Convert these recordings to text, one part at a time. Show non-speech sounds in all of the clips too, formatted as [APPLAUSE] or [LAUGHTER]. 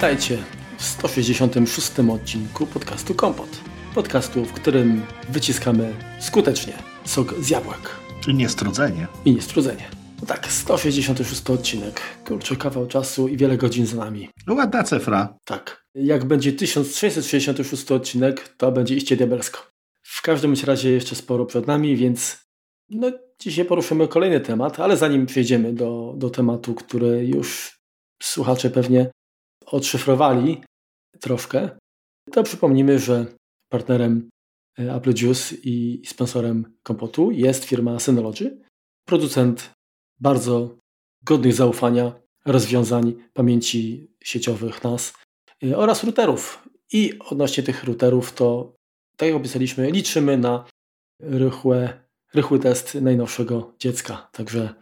Witajcie w 166 odcinku podcastu Kompot. Podcastu, w którym wyciskamy skutecznie sok z jabłek. Czyli niestrudzenie. I niestrudzenie. No tak, 166 odcinek. Kurczę, kawał czasu i wiele godzin za nami. Ładna cyfra. Tak. Jak będzie 1666 odcinek, to będzie iście diabelsko. W każdym razie jeszcze sporo przed nami, więc no, dzisiaj poruszymy kolejny temat, ale zanim przejdziemy do, do tematu, który już słuchacze pewnie odszyfrowali troszkę, to przypomnimy, że partnerem e, Apple Juice i sponsorem kompotu jest firma Synology, producent bardzo godnych zaufania rozwiązań pamięci sieciowych NAS e, oraz routerów. I odnośnie tych routerów, to tak jak opisaliśmy, liczymy na rychłe, rychły test najnowszego dziecka. Także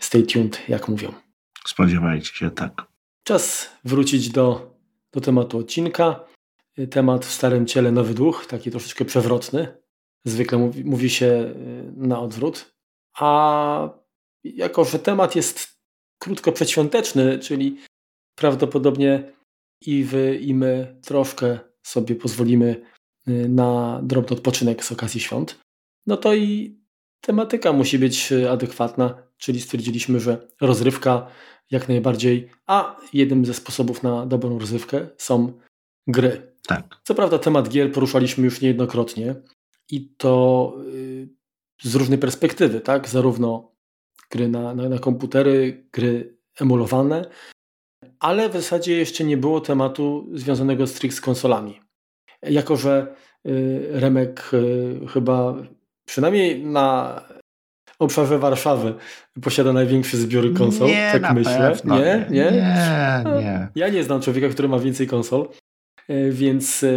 stay tuned, jak mówią. Spodziewajcie się, tak. Czas wrócić do, do tematu odcinka. Temat w starym ciele nowy duch, taki troszeczkę przewrotny. Zwykle mówi, mówi się y, na odwrót. A jako, że temat jest krótko przedświąteczny, czyli prawdopodobnie i wy, i my troszkę sobie pozwolimy y, na drobny odpoczynek z okazji świąt, no to i tematyka musi być y, adekwatna, czyli stwierdziliśmy, że rozrywka jak najbardziej, a jednym ze sposobów na dobrą rozrywkę są gry. Tak. Co prawda temat gier poruszaliśmy już niejednokrotnie i to y, z różnej perspektywy, tak? Zarówno gry na, na, na komputery, gry emulowane, ale w zasadzie jeszcze nie było tematu związanego stricte z konsolami. Jako, że y, Remek y, chyba przynajmniej na obszarze Warszawy posiada największy zbiór konsol, nie, tak myślę. Pewno. Nie? Nie? Nie, nie. Ja nie znam człowieka, który ma więcej konsol, e, więc e,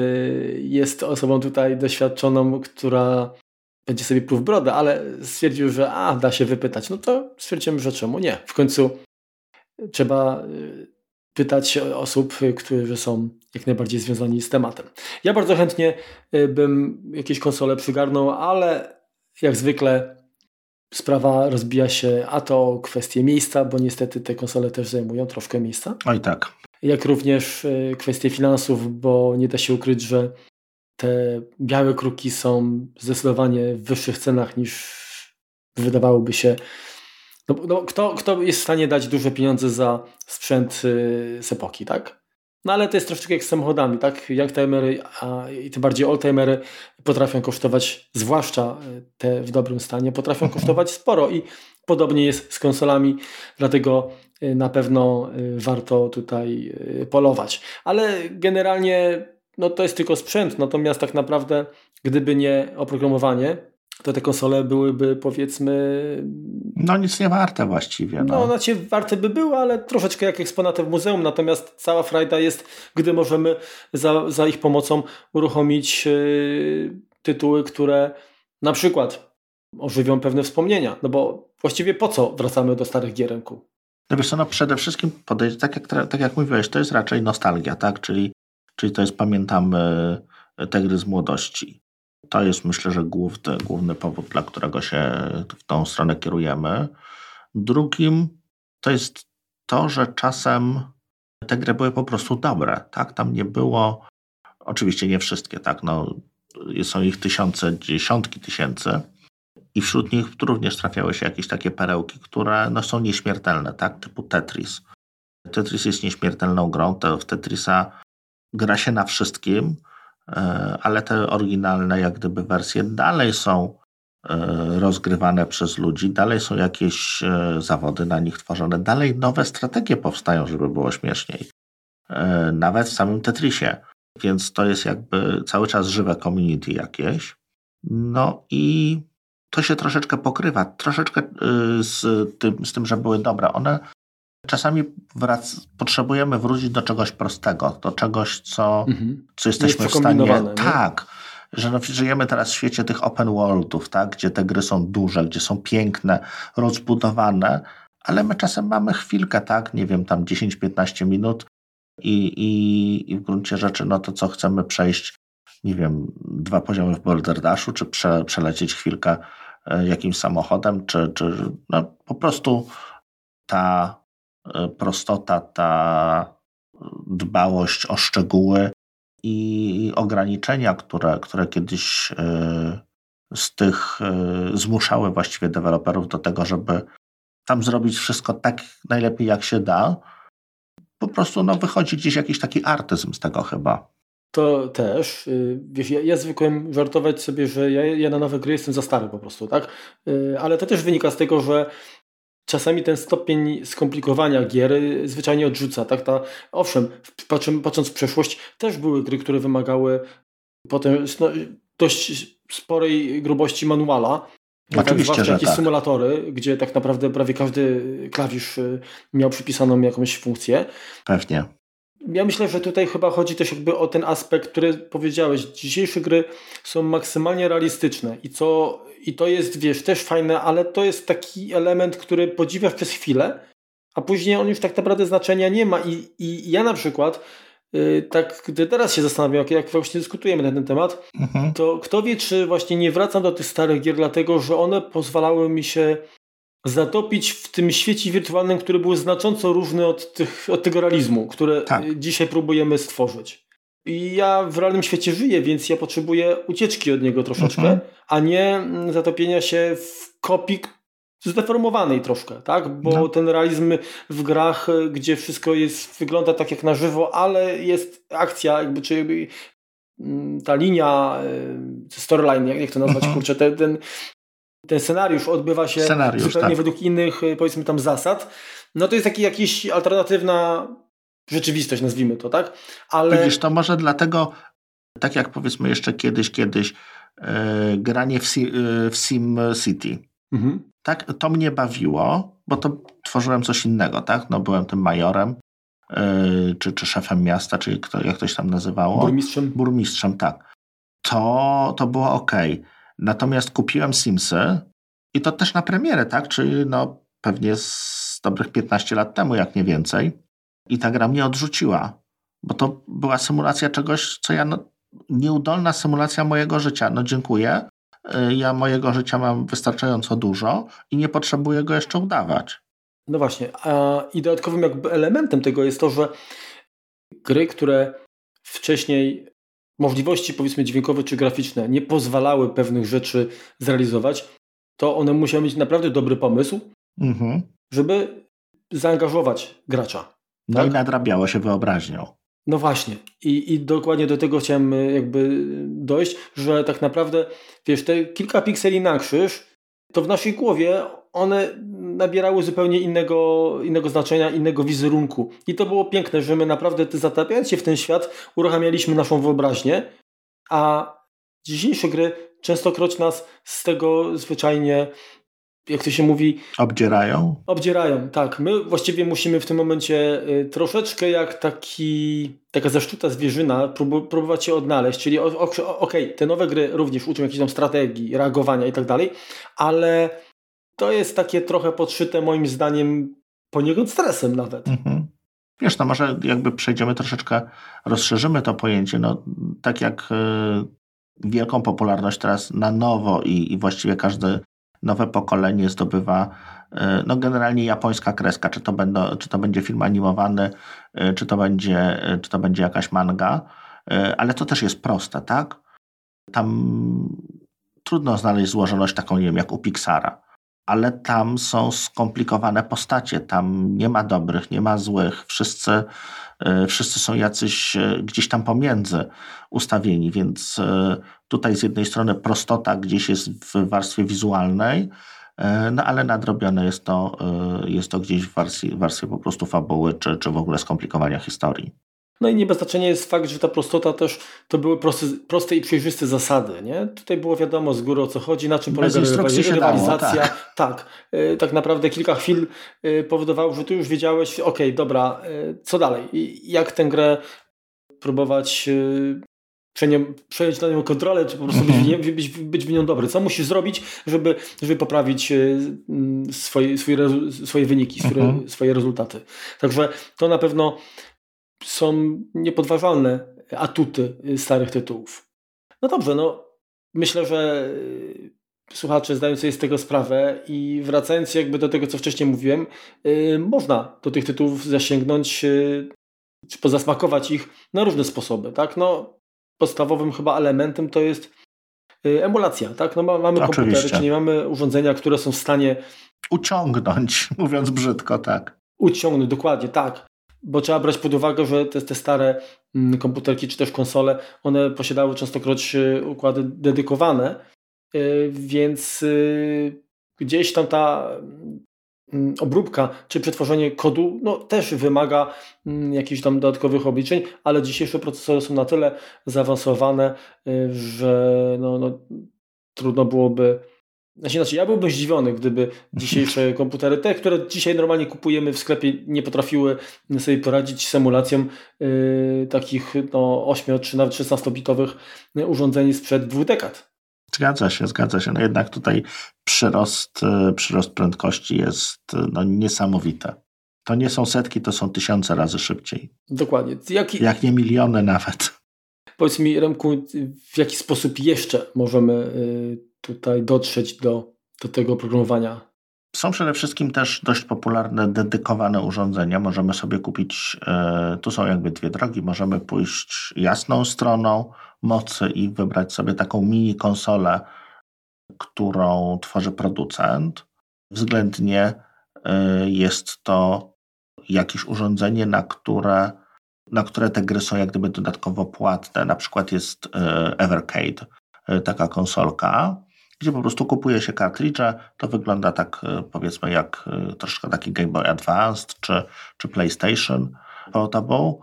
jest osobą tutaj doświadczoną, która będzie sobie prób brodę, ale stwierdził, że a, da się wypytać. No to stwierdziłem, że czemu nie. W końcu trzeba e, pytać osób, którzy są jak najbardziej związani z tematem. Ja bardzo chętnie bym jakieś konsole przygarnął, ale jak zwykle sprawa rozbija się a to kwestie miejsca, bo niestety te konsole też zajmują troszkę miejsca. Oj tak. Jak również e, kwestie finansów, bo nie da się ukryć, że te białe kruki są zdecydowanie w wyższych cenach niż wydawałoby się. No, no, kto, kto jest w stanie dać duże pieniądze za sprzęt e, z epoki, tak? No ale to jest troszeczkę jak z samochodami, tak? Youngtimery a i tym bardziej oldtimery potrafią kosztować, zwłaszcza e, te w dobrym stanie, potrafią mhm. kosztować sporo i podobnie jest z konsolami, dlatego e, na pewno e, warto tutaj polować. Ale generalnie no to jest tylko sprzęt, natomiast tak naprawdę gdyby nie oprogramowanie, to te konsole byłyby powiedzmy... No nic nie warte właściwie. No, no znaczy warte by były, ale troszeczkę jak eksponaty w muzeum, natomiast cała frajda jest, gdy możemy za, za ich pomocą uruchomić yy, tytuły, które na przykład ożywią pewne wspomnienia, no bo właściwie po co wracamy do starych gierenku? No wiesz co, no przede wszystkim podejść, tak jak, tak jak mówiłeś, to jest raczej nostalgia, tak? Czyli, czyli to jest pamiętamy te gry z młodości. To jest myślę, że główny, główny powód, dla którego się w tą stronę kierujemy. Drugim to jest to, że czasem te gry były po prostu dobre. Tak? Tam nie było, oczywiście nie wszystkie, tak? no, są ich tysiące, dziesiątki tysięcy. I wśród nich również trafiały się jakieś takie perełki, które no, są nieśmiertelne, tak? typu Tetris. Tetris jest nieśmiertelną grą. w Tetrisa gra się na wszystkim, ale te oryginalne, jak gdyby wersje dalej są e, rozgrywane przez ludzi, dalej są jakieś e, zawody na nich tworzone, dalej nowe strategie powstają, żeby było śmieszniej. Nawet w samym Tetrisie. Więc to jest jakby cały czas żywe community jakieś. No i to się troszeczkę pokrywa, troszeczkę z tym, z tym że były dobre. One czasami wrac, potrzebujemy wrócić do czegoś prostego, do czegoś, co, mhm. co jesteśmy w stanie. Nie? Tak. Że no, żyjemy teraz w świecie tych open worldów, tak? gdzie te gry są duże, gdzie są piękne, rozbudowane, ale my czasem mamy chwilkę, tak? Nie wiem, tam 10-15 minut i, i, i w gruncie rzeczy, no to co chcemy przejść, nie wiem, dwa poziomy w Boulder Dashu, czy prze, przelecieć chwilkę e, jakimś samochodem, czy, czy no, po prostu ta prostota, ta dbałość o szczegóły i ograniczenia, które, które kiedyś e, z tych e, zmuszały właściwie deweloperów do tego, żeby tam zrobić wszystko tak najlepiej jak się da, po prostu no, wychodzi gdzieś jakiś taki artyzm z tego chyba. To też. Y, wiesz, ja, ja zwykłem żartować sobie, że ja, ja na nowe gry jestem za stary po prostu, tak? Y, ale to też wynika z tego, że czasami ten stopień skomplikowania gier zwyczajnie odrzuca. Tak? Ta, owszem, patrząc w przeszłość, też były gry, które wymagały potem no, dość sporej grubości manuala. Oczywiście, tak, że jakieś tak. symulatory, gdzie tak naprawdę prawie każdy klawisz y, miał przypisaną jakąś funkcję. Pewnie. Ja myślę, że tutaj chyba chodzi też jakby o ten aspekt, który powiedziałeś. Dzisiejsze gry są maksymalnie realistyczne i co i to jest, wiesz, też fajne, ale to jest taki element, który podziwiasz przez chwilę, a później on już tak naprawdę znaczenia nie ma i, i ja na przykład yy, tak, gdy teraz się zastanawiam, jak, jak właśnie dyskutujemy na ten temat, mhm. to kto wie, czy właśnie nie wracam do tych starych gier, dlatego, że one pozwalały mi się zatopić w tym świecie wirtualnym, który był znacząco różny od, tych, od tego realizmu, które tak. dzisiaj próbujemy stworzyć. I ja w realnym świecie żyję, więc ja potrzebuję ucieczki od niego troszeczkę, mhm. a nie mm, zatopienia się w kopii zdeformowanej troszkę, tak? Bo no. ten realizm w grach, gdzie wszystko jest, wygląda tak jak na żywo, ale jest akcja, jakby, czy jakby mm, ta linia, y, storyline, jak, jak to nazwać, mhm. kurczę, ten, ten, ten scenariusz odbywa się scenariusz, zupełnie tak. według innych, y, powiedzmy tam zasad, no to jest taki jakiś alternatywna rzeczywistość, nazwijmy to, tak? Ale... Widzisz, to może dlatego, tak jak powiedzmy jeszcze kiedyś, kiedyś yy, granie w, si yy, w Sim City, mhm. tak? To mnie bawiło, bo to tworzyłem coś innego, tak? No byłem tym majorem, yy, czy, czy szefem miasta, czy kto, jak ktoś tam nazywało. Burmistrzem. Burmistrzem, tak. To, to było ok. Natomiast kupiłem Simsy i to też na premierę, tak? Czyli no pewnie z dobrych 15 lat temu, jak nie więcej. I ta gra mnie odrzuciła, bo to była symulacja czegoś, co ja. No, nieudolna symulacja mojego życia. No dziękuję. Y, ja mojego życia mam wystarczająco dużo i nie potrzebuję go jeszcze udawać. No właśnie. A, I dodatkowym jakby elementem tego jest to, że gry, które wcześniej możliwości powiedzmy dźwiękowe czy graficzne nie pozwalały pewnych rzeczy zrealizować, to one musiały mieć naprawdę dobry pomysł, mhm. żeby zaangażować gracza. No tak? i nadrabiało się wyobraźnią. No właśnie. I, I dokładnie do tego chciałem e, jakby dojść, że tak naprawdę, wiesz, te kilka pikseli na krzyż, to w naszej głowie one nabierały zupełnie innego, innego znaczenia, innego wizerunku. I to było piękne, że my naprawdę zatapiając się w ten świat, uruchamialiśmy naszą wyobraźnię, a dzisiejsze gry częstokroć nas z tego zwyczajnie jak to się mówi... Obdzierają? Obdzierają, tak. My właściwie musimy w tym momencie y, troszeczkę jak taki, taka zaszczuta zwierzyna próbować się odnaleźć, czyli okej, okay, te nowe gry również uczą jakiejś tam strategii, reagowania i tak dalej, ale to jest takie trochę podszyte moim zdaniem poniekąd stresem nawet. Mhm. Wiesz, no może jakby przejdziemy troszeczkę, rozszerzymy to pojęcie, no tak jak y, wielką popularność teraz na nowo i, i właściwie każdy nowe pokolenie zdobywa e, no generalnie japońska kreska, czy to, będą, czy to będzie film animowany, e, czy to będzie, e, czy to będzie jakaś manga, ale to też jest proste, tak? Tam trudno znaleźć złożoność taką, nie wiem, jak u Pixara, ale tam są skomplikowane postacie, tam nie ma dobrych, nie ma złych, wszyscy, wszyscy są jacyś gdzieś tam pomiędzy ustawieni, więc Tutaj z jednej strony prostota gdzieś jest w warstwie wizualnej, e, no ale nadrobione jest to, e, jest to gdzieś w warstwie, w warstwie po prostu fabuły, czy, czy w ogóle skomplikowania historii. No i nie bez znaczenia jest fakt, że ta prostota też to były proste, proste i przejrzyste zasady. Nie? Tutaj było wiadomo z góry o co chodzi, na czym polega rywalizacja. Tak. tak, e, tak naprawdę kilka chwil powodowało, że ty już wiedziałeś, ok, dobra, co dalej? Jak tę grę próbować przejąć na nią kontrolę, czy po prostu być, mhm. być, być w nią dobry. Co musisz zrobić, żeby, żeby poprawić e, swoje, swoje, swoje wyniki, swoje, mhm. swoje rezultaty. Także to na pewno są niepodważalne atuty starych tytułów. No dobrze, no myślę, że e, słuchacze zdają sobie z tego sprawę i wracając jakby do tego, co wcześniej mówiłem, yy, można do tych tytułów zasięgnąć yy, czy pozasmakować ich na różne sposoby, tak? No, podstawowym chyba elementem to jest y, emulacja, tak? No, mamy Oczywiście. komputery, czyli mamy urządzenia, które są w stanie uciągnąć, [LAUGHS] mówiąc brzydko, tak. Uciągnąć, dokładnie, tak. Bo trzeba brać pod uwagę, że te, te stare mm, komputerki czy też konsole, one posiadały częstokroć y, układy dedykowane, y, więc gdzieś tam ta Mm, obróbka czy przetworzenie kodu no, też wymaga mm, jakichś tam dodatkowych obliczeń, ale dzisiejsze procesory są na tyle zaawansowane, y, że no, no, trudno byłoby. Znaczy, znaczy, ja byłbym zdziwiony, gdyby dzisiejsze [LAUGHS] komputery, te, które dzisiaj normalnie kupujemy w sklepie, nie potrafiły sobie poradzić z symulacją yy, takich no, 8 czy nawet 16-bitowych urządzeń sprzed dwóch dekad. Zgadza się, zgadza się. No jednak tutaj przyrost, e, przyrost prędkości jest e, no, niesamowity. To nie są setki, to są tysiące razy szybciej. Dokładnie. Jaki... Jak nie miliony nawet. Powiedz mi, Remku, w jaki sposób jeszcze możemy tutaj dotrzeć do, do tego programowania? Są przede wszystkim też dość popularne, dedykowane urządzenia. Możemy sobie kupić, tu są jakby dwie drogi. Możemy pójść jasną stroną, mocy i wybrać sobie taką mini konsolę, którą tworzy producent. Względnie y, jest to jakieś urządzenie, na które, na które te gry są jak gdyby dodatkowo płatne. Na przykład jest y, Evercade, taka konsolka, gdzie po prostu kupuje się kartridże. To wygląda tak powiedzmy jak troszkę taki Game Boy Advanced czy, czy PlayStation Portable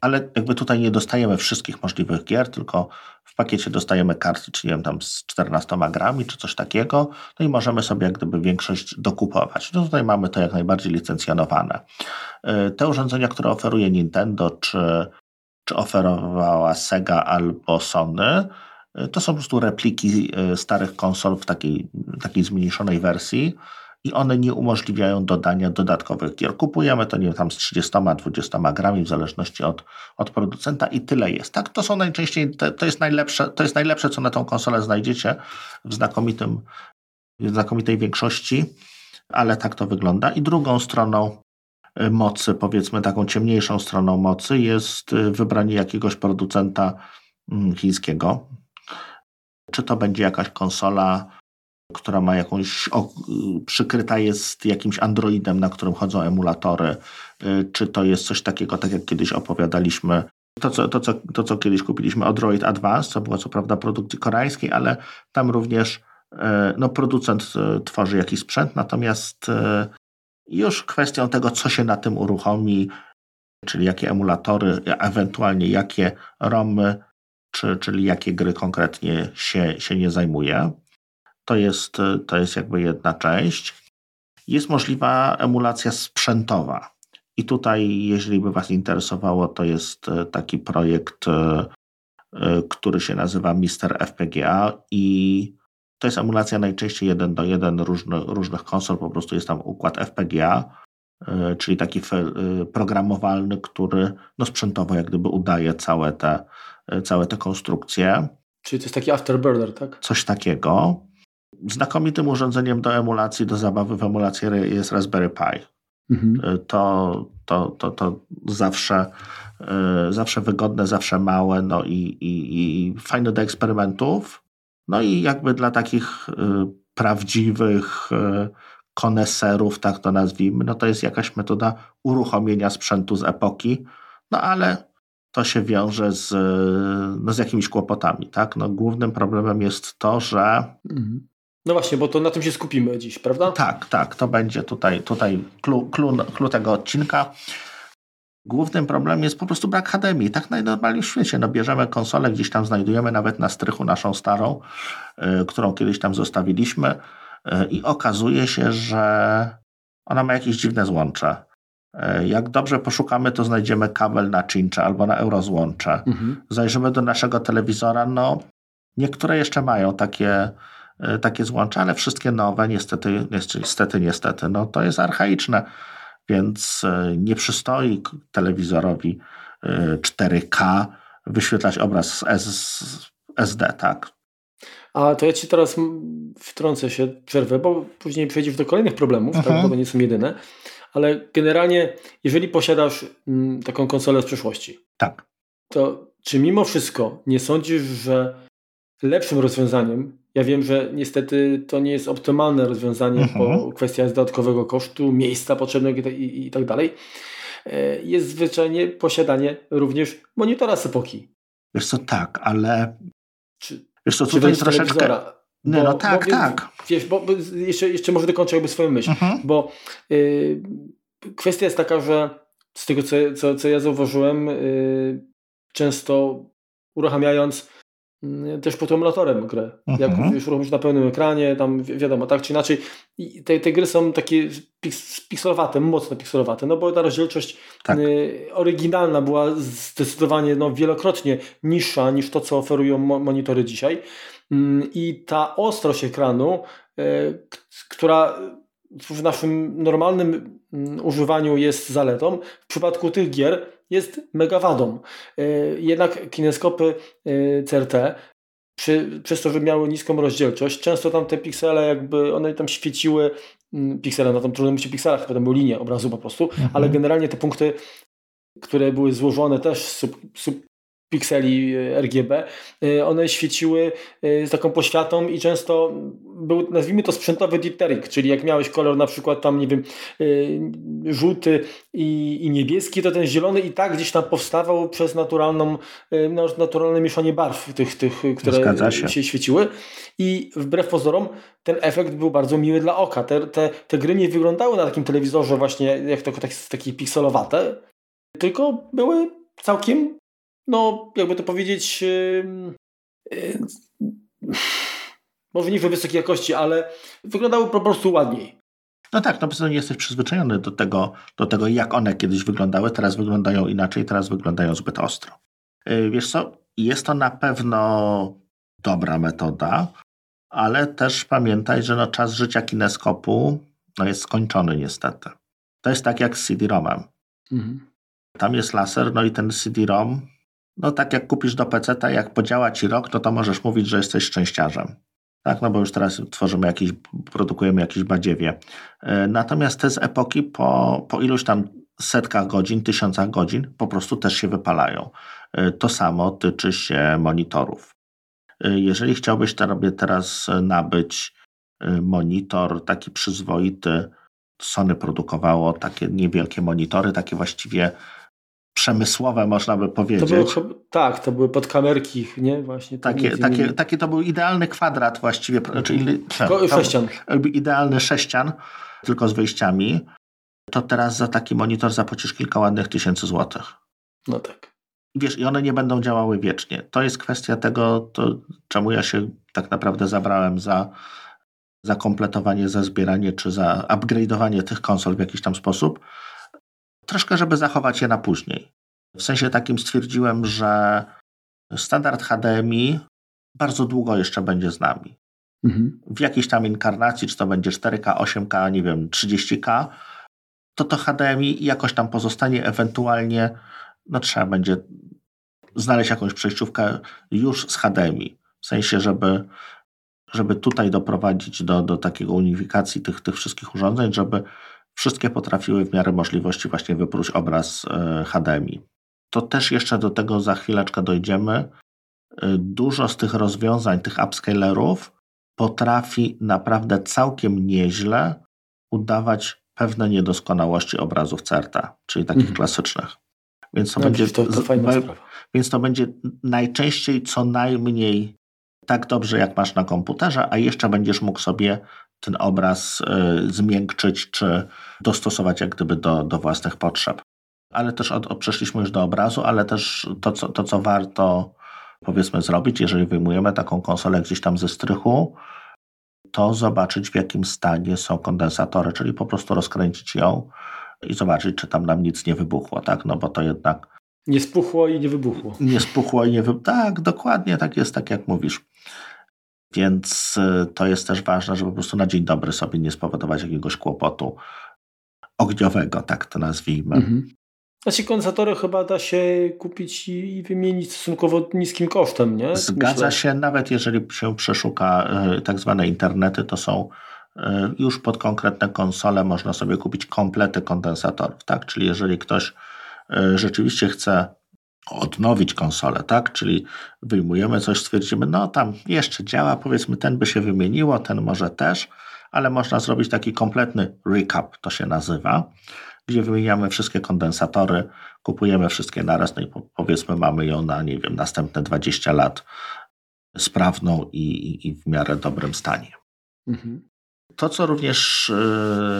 ale jakby tutaj nie dostajemy wszystkich możliwych gier, tylko w pakiecie dostajemy karty, czyli wiem, tam z 14 grami czy coś takiego, no i możemy sobie jak gdyby większość dokupować. No tutaj mamy to jak najbardziej licencjonowane. Y, te urządzenia, które oferuje Nintendo, czy, czy oferowała Sega albo Sony, to są po prostu repliki y, starych konsol w takiej, takiej zmniejszonej wersji, i one nie umożliwiają dodania dodatkowych gier. Kupujemy to nie wiem, tam z 30-20 grami w zależności od, od producenta i tyle jest. Tak, to są najczęściej, to, to, jest najlepsze, to jest najlepsze, co na tą konsolę znajdziecie w znakomitym, w znakomitej większości, ale tak to wygląda. I drugą stroną y, mocy, powiedzmy taką ciemniejszą stroną mocy jest y, wybranie jakiegoś producenta mm, chińskiego. Czy to będzie jakaś konsola która ma jakąś, przykryta jest jakimś Androidem, na którym chodzą emulatory, y, czy to jest coś takiego, tak jak kiedyś opowiadaliśmy, to co, to, co, to, co kiedyś kupiliśmy, Android Advance, co było co prawda produkcji koreańskiej, ale tam również y, no, producent y, tworzy jakiś sprzęt, natomiast już kwestią tego, co się na tym uruchomi, czyli jakie emulatory, ewentualnie jakie ROMy, czy, czyli jakie gry konkretnie się, się nie zajmuje. To jest, to jest jakby jedna część. Jest możliwa emulacja sprzętowa. I tutaj, jeżeli by Was interesowało, to jest e, taki projekt, e, e, który się nazywa Mister FPGA i to jest emulacja najczęściej jeden do jeden różnych, różnych konsol, po prostu jest tam układ FPGA, czyli taki programowalny, który no sprzętowo jak gdyby udaje całe te, całe te konstrukcje. Czyli to jest taki afterburner, tak? Coś takiego. Znakomitym urządzeniem do emulacji, do zabawy w emulację jest Raspberry Pi. Mhm. Y, to, to, to, to zawsze, y, zawsze wygodne, zawsze małe, no i, i, i fajne do eksperymentów. No i jakby dla takich prawdziwych koneserów, tak to nazwijmy, no to jest jakaś metoda uruchomienia sprzętu z epoki, no ale to się wiąże z, no z jakimiś kłopotami. Tak? No, głównym problemem jest to, że mhm. No właśnie, bo to na tym się skupimy dziś, prawda? Tak, tak, to będzie tutaj, tutaj clue, clue, clue tego odcinka. Głównym problemem jest po prostu brak HDMI. Tak najnormalniej w świecie. No bierzemy konsolę, gdzieś tam znajdujemy nawet na strychu naszą starą, y, którą kiedyś tam zostawiliśmy y, i okazuje się, że ona ma jakieś dziwne złącze. Y, jak dobrze poszukamy, to znajdziemy kabel na czyncze albo na eurozłącze. Mhm. Zajrzymy do naszego telewizora, no niektóre jeszcze mają takie E, takie złącza, ale wszystkie nowe niestety, niestety, niestety, no to jest archaiczne, więc e, nie przystoi telewizorowi 4K e, wyświetlać obraz z SD, tak. A to ja ci teraz wtrącę się, przerwę, bo później przejdziesz do kolejnych problemów, tak, bo to nie są jedyne. Ale generalnie, jeżeli posiadasz mm, taką konsolę z przeszłości, tak. to czy mimo wszystko nie sądzisz, że lepszym rozwiązaniem, ja wiem, że niestety to nie jest optymalne rozwiązanie, mhm. bo kwestia jest dodatkowego kosztu, miejsca potrzebnego i, i, i tak dalej, e, jest zwyczajnie posiadanie również monitora z epoki. Wiesz co, tak, ale czy, wiesz co, tutaj troszeczkę... Nie, no tak, bo, tak. Wiesz, bo, bo jeszcze, jeszcze może dokończę jakby swoją myśl, mhm. bo y, kwestia jest taka, że z tego co, co, co ja zauważyłem, y, często uruchamiając y, też pod emulatorem grę. Mhm. Jak już uruchomisz na pełnym ekranie, tam wi wiadomo, tak czy inaczej. I te, te gry są takie pikselowate, mocno pikselowate, no bo ta rozdzielczość tak. y, oryginalna była zdecydowanie no, wielokrotnie niższa niż to, co oferują mo monitory dzisiaj. Mm, I ta ostrość ekranu, e, która w naszym normalnym mm, używaniu jest zaletą, w przypadku tych gier jest mega wadą. E, jednak kineskopy e, CRT przy, przez to, że miały niską rozdzielczość, często tam te piksele jakby, one tam świeciły, mm, piksele, no tam trudno mówić o pikselach, bo tam były linie obrazu po prostu, mhm. ale generalnie te punkty które były złożone też sub, sub, pikseli e, RGB, e, one świeciły e, z taką poświatą i często był, nazwijmy to sprzętowy dithering, czyli jak miałeś kolor na przykład tam, nie wiem, żółty i, i niebieski, to ten zielony i tak gdzieś tam powstawał przez naturalną, naturalne mieszanie barw tych, tych które się. się świeciły i wbrew pozorom ten efekt był bardzo miły dla oka. Te, te, te gry nie wyglądały na takim telewizorze właśnie jak to tak, takie pikselowate, tylko były całkiem no jakby to powiedzieć, może nie w wysokiej jakości, ale wyglądały po prostu ładniej. No tak, no bo nie jesteś przyzwyczajony do tego, do tego, jak one kiedyś wyglądały, teraz wyglądają inaczej, teraz wyglądają zbyt ostro. Yy, wiesz co, jest to na pewno dobra metoda, ale też pamiętaj, że no czas życia kineskopu no jest skończony niestety. To jest tak jak z CD-ROMem. Mhm. Tam jest laser, no i ten CD-ROM no tak jak kupisz do PC, jak podziała ci rok, no to możesz mówić, że jesteś szczęściarzem. Tak, no bo już teraz tworzymy jakieś, produkujemy jakieś badziewie. E, natomiast te z epoki po, po iluś tam setkach godzin, tysiącach godzin po prostu też się wypalają. E, to samo tyczy się monitorów. E, jeżeli chciałbyś teraz nabyć monitor taki przyzwoity, Sony produkowało takie niewielkie monitory, takie właściwie przemysłowe, można by powiedzieć. To było, tak, to były podkamerki, nie? Właśnie. Takie, takie, to był idealny kwadrat właściwie, czyli sześcian. idealny sześcian, tylko z wyjściami. To teraz za taki monitor zapłacisz kilka ładnych tysięcy złotych. No tak. Wiesz, i one nie będą działały wiecznie. To jest kwestia tego, to, czemu ja się tak naprawdę zabrałem za, za kompletowanie, za zbieranie, czy za upgrade'owanie tych konsol w jakiś tam sposób troszkę, żeby zachować je na później. W sensie takim stwierdziłem, że standard HDMI bardzo długo jeszcze będzie z nami. Mhm. W jakiejś tam inkarnacji, czy to będzie 4K, 8K, nie wiem, 30K, to to HDMI jakoś tam pozostanie, ewentualnie no trzeba będzie znaleźć jakąś przejściówkę już z HDMI. W sensie, żeby, żeby tutaj doprowadzić do, do takiego unifikacji tych, tych wszystkich urządzeń, żeby wszystkie potrafiły w miarę możliwości właśnie wypróć obraz e, HDMI. To też jeszcze do tego za chwileczkę dojdziemy. E, dużo z tych rozwiązań, tych upscalerów potrafi naprawdę całkiem nieźle udawać pewne niedoskonałości obrazów CRT, czyli takich mhm. klasycznych. Więc to, no, będzie, to, to więc to będzie najczęściej co najmniej tak dobrze, jak masz na komputerze, a jeszcze będziesz mógł sobie ten obraz y, zmiękczyć czy dostosować jak gdyby do, do własnych potrzeb. Ale też od, od, przeszliśmy już do obrazu, ale też to co, to, co warto powiedzmy zrobić, jeżeli wyjmujemy taką konsolę gdzieś tam ze strychu, to zobaczyć w jakim stanie są kondensatory, czyli po prostu rozkręcić ją i zobaczyć, czy tam nam nic nie wybuchło, tak? No bo to jednak. Nie spuchło i nie wybuchło. Nie spuchło i nie wybuchło. Tak, dokładnie tak jest, tak jak mówisz. Więc y, to jest też ważne, żeby po prostu na dzień dobry sobie nie spowodować jakiegoś kłopotu ogniowego, tak to nazwijmy. Mhm. Znaczy kondensatory chyba da się kupić i wymienić stosunkowo niskim kosztem, nie? Zgadza Myślę. się, nawet jeżeli się przeszuka y, tak zwane internety, to są już pod konkretne konsole można sobie kupić komplety kondensatorów, tak? Czyli jeżeli ktoś rzeczywiście chce odnowić konsolę, tak? Czyli wyjmujemy coś, stwierdzimy, no tam jeszcze działa, powiedzmy, ten by się wymieniło, ten może też, ale można zrobić taki kompletny recap, to się nazywa, gdzie wymieniamy wszystkie kondensatory, kupujemy wszystkie naraz, no i powiedzmy mamy ją na, nie wiem, następne 20 lat sprawną i, i w miarę dobrym stanie. Mhm. To, co również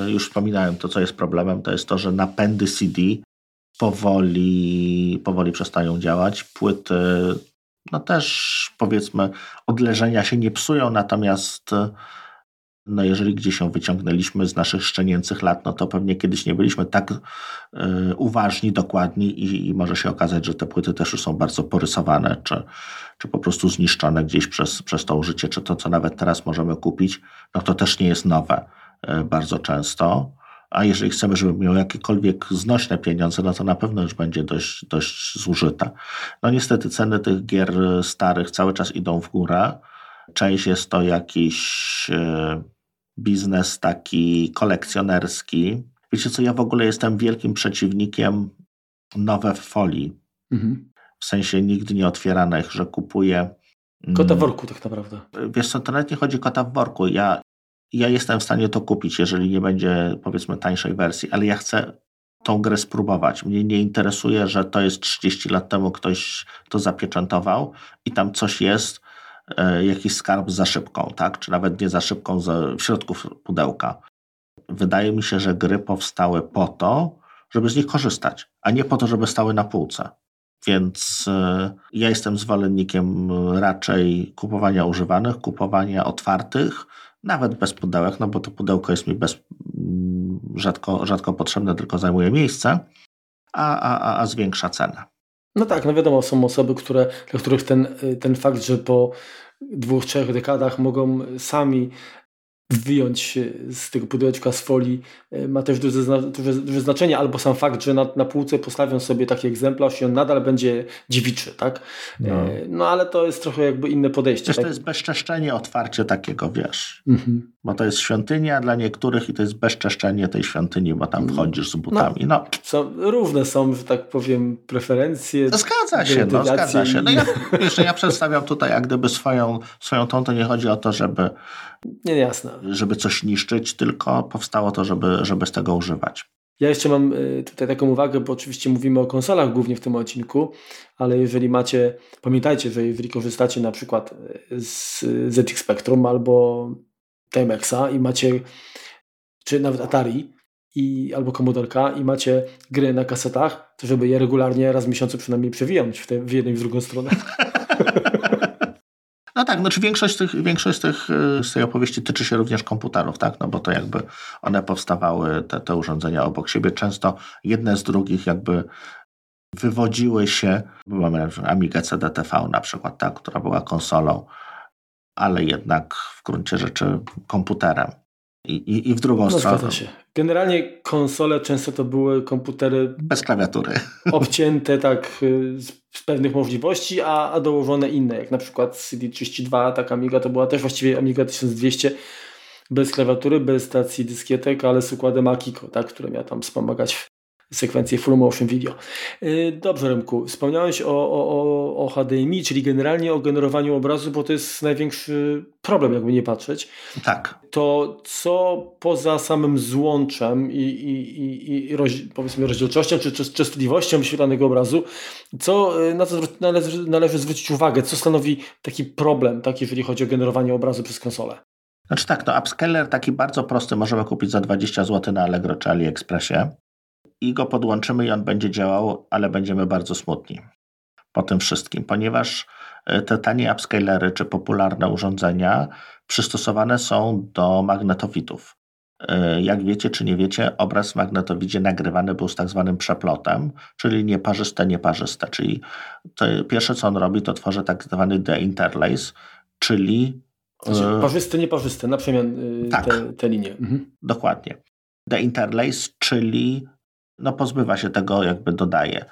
yy, już wspominałem, to co jest problemem, to jest to, że napędy CD powoli, powoli przestają działać. Płyty, no też powiedzmy, odleżenia się nie psują, natomiast no jeżeli gdzieś ją wyciągnęliśmy z naszych szczenięcych lat, no to pewnie kiedyś nie byliśmy tak y, uważni, dokładni i, i, może się okazać, że te płyty też już są bardzo porysowane, czy, czy po prostu zniszczone gdzieś przez, przez to użycie, czy to, co nawet teraz możemy kupić, no to też nie jest nowe y, bardzo często. A jeżeli chcemy, żeby miał jakiekolwiek znośne pieniądze, no to na pewno już będzie dość, dość zużyta. No niestety ceny tych gier starych cały czas idą w górę. Część jest to jakiś y, biznes taki kolekcjonerski. Wiecie co, ja w ogóle jestem wielkim przeciwnikiem nowe w folii. Mhm. W sensie nigdy nie otwieranych, że kupuję. Kota w worku tak naprawdę. Wiesz co, to nawet nie chodzi o kota w worku. Ja, ja jestem w stanie to kupić, jeżeli nie będzie powiedzmy tańszej wersji, ale ja chcę tą grę spróbować. Mnie nie interesuje, że to jest 30 lat temu ktoś to zapieczętował i tam coś jest, E, jakiś skarb za szybką, tak? czy nawet nie za szybką w środku pudełka. Wydaje mi się, że gry powstały po to, żeby z nich korzystać, a nie po to, żeby stały na półce. Więc e, ja jestem zwolennikiem raczej kupowania używanych, kupowania otwartych, nawet bez pudełek, no bo to pudełko jest mi bez, mm, rzadko, rzadko potrzebne, tylko zajmuje miejsce, a, a, a zwiększa cenę. No tak, no wiadomo, są osoby, które, dla których ten, ten fakt, że po dwóch, trzech dekadach mogą sami wyjąć z tego pudełeczka z folii e, ma też duże, duże, duże, znaczenie, albo sam fakt, że na, na półce postawią sobie taki egzemplarz i on nadal będzie dziewiczy, tak? No, e, no ale to jest trochę jakby inne podejście. tak? to jest bezczeszczenie otwarcie takiego, wiesz, mhm. Bo to jest świątynia dla niektórych i to jest bezczeszczenie tej świątyni, bo tam mm. wchodzisz z butami. No, no. Są, równe są, że tak powiem, preferencje. No, zgadza się, no, zgadza się. No ja, jeszcze ja przedstawiam tutaj jak gdyby swoją, swoją tą, to nie chodzi o to, żeby nie, jasne. Żeby coś niszczyć, tylko powstało to, żeby, żeby z tego używać. Ja jeszcze mam y, tutaj taką uwagę, bo oczywiście mówimy o konsolach głównie w tym odcinku, ale jeżeli macie, pamiętajcie, że jeżeli korzystacie na przykład y, z ZX Spectrum albo Timexa i macie, czy nawet Atari i, albo Commodorka i macie gry na kasetach, to żeby je regularnie raz w miesiącu przynajmniej przewijać w, te, w jedną i w drugą stronę. [LAUGHS] No tak, znaczy większość, tych, większość tych, y, z tej opowieści tyczy się również komputerów, tak? No bo to jakby one powstawały, te, te urządzenia obok siebie, często jedne z drugich jakby wywodziły się, mamy Amiga CDTV na przykład, tak, która była konsolą, ale jednak w gruncie rzeczy komputerem. I, i, i w drugą no, stronę. Się. Generalnie konsole często to były komputery. Bez klawiatury. [LAUGHS] Obcięte tak y, z, z pewnych możliwości, a, a dołożone inne, jak na przykład CD32, taka Amiga to była też właściwie Amiga 1200 bez klawiatury, bez stacji dyskietek, ale z układem Akiko, tak, które miał tam wspomagać sekwencję full motion video. Y, dobrze, Remku, wspomniałeś o, o, o HDMI, czyli generalnie o generowaniu obrazu, bo to jest największy problem, jakby nie patrzeć. Tak. To co poza samym złączem i, i, i, i roz, powiedzmy rozdzielczością czy, czy częstotliwością wyświetlanego obrazu, co, y, na co należy, należy zwrócić uwagę, co stanowi taki problem, tak, jeżeli chodzi o generowanie obrazu przez konsolę? Znaczy tak, to upscaler taki bardzo prosty możemy kupić za 20 zł na Allegro czy AliExpressie i go podłączymy i on będzie działał, ale będziemy bardzo smutni po tym wszystkim, ponieważ e, te tanie upscalery czy popularne urządzenia przystosowane są do magnetowidów. E, jak wiecie czy nie wiecie, obraz w magnetowidzie nagrywany był z tak zwanym przeplotem, czyli nieparzyste, nieparzyste. Czyli pierwsze co on robi, to tworzy tak zwany deinterlace, czyli znaczy, parzyste, nieparzyste, na przemian tak, te, te linie. Mhm. Dokładnie. Deinterlace, czyli no pozbywa się tego, jakby dodaje.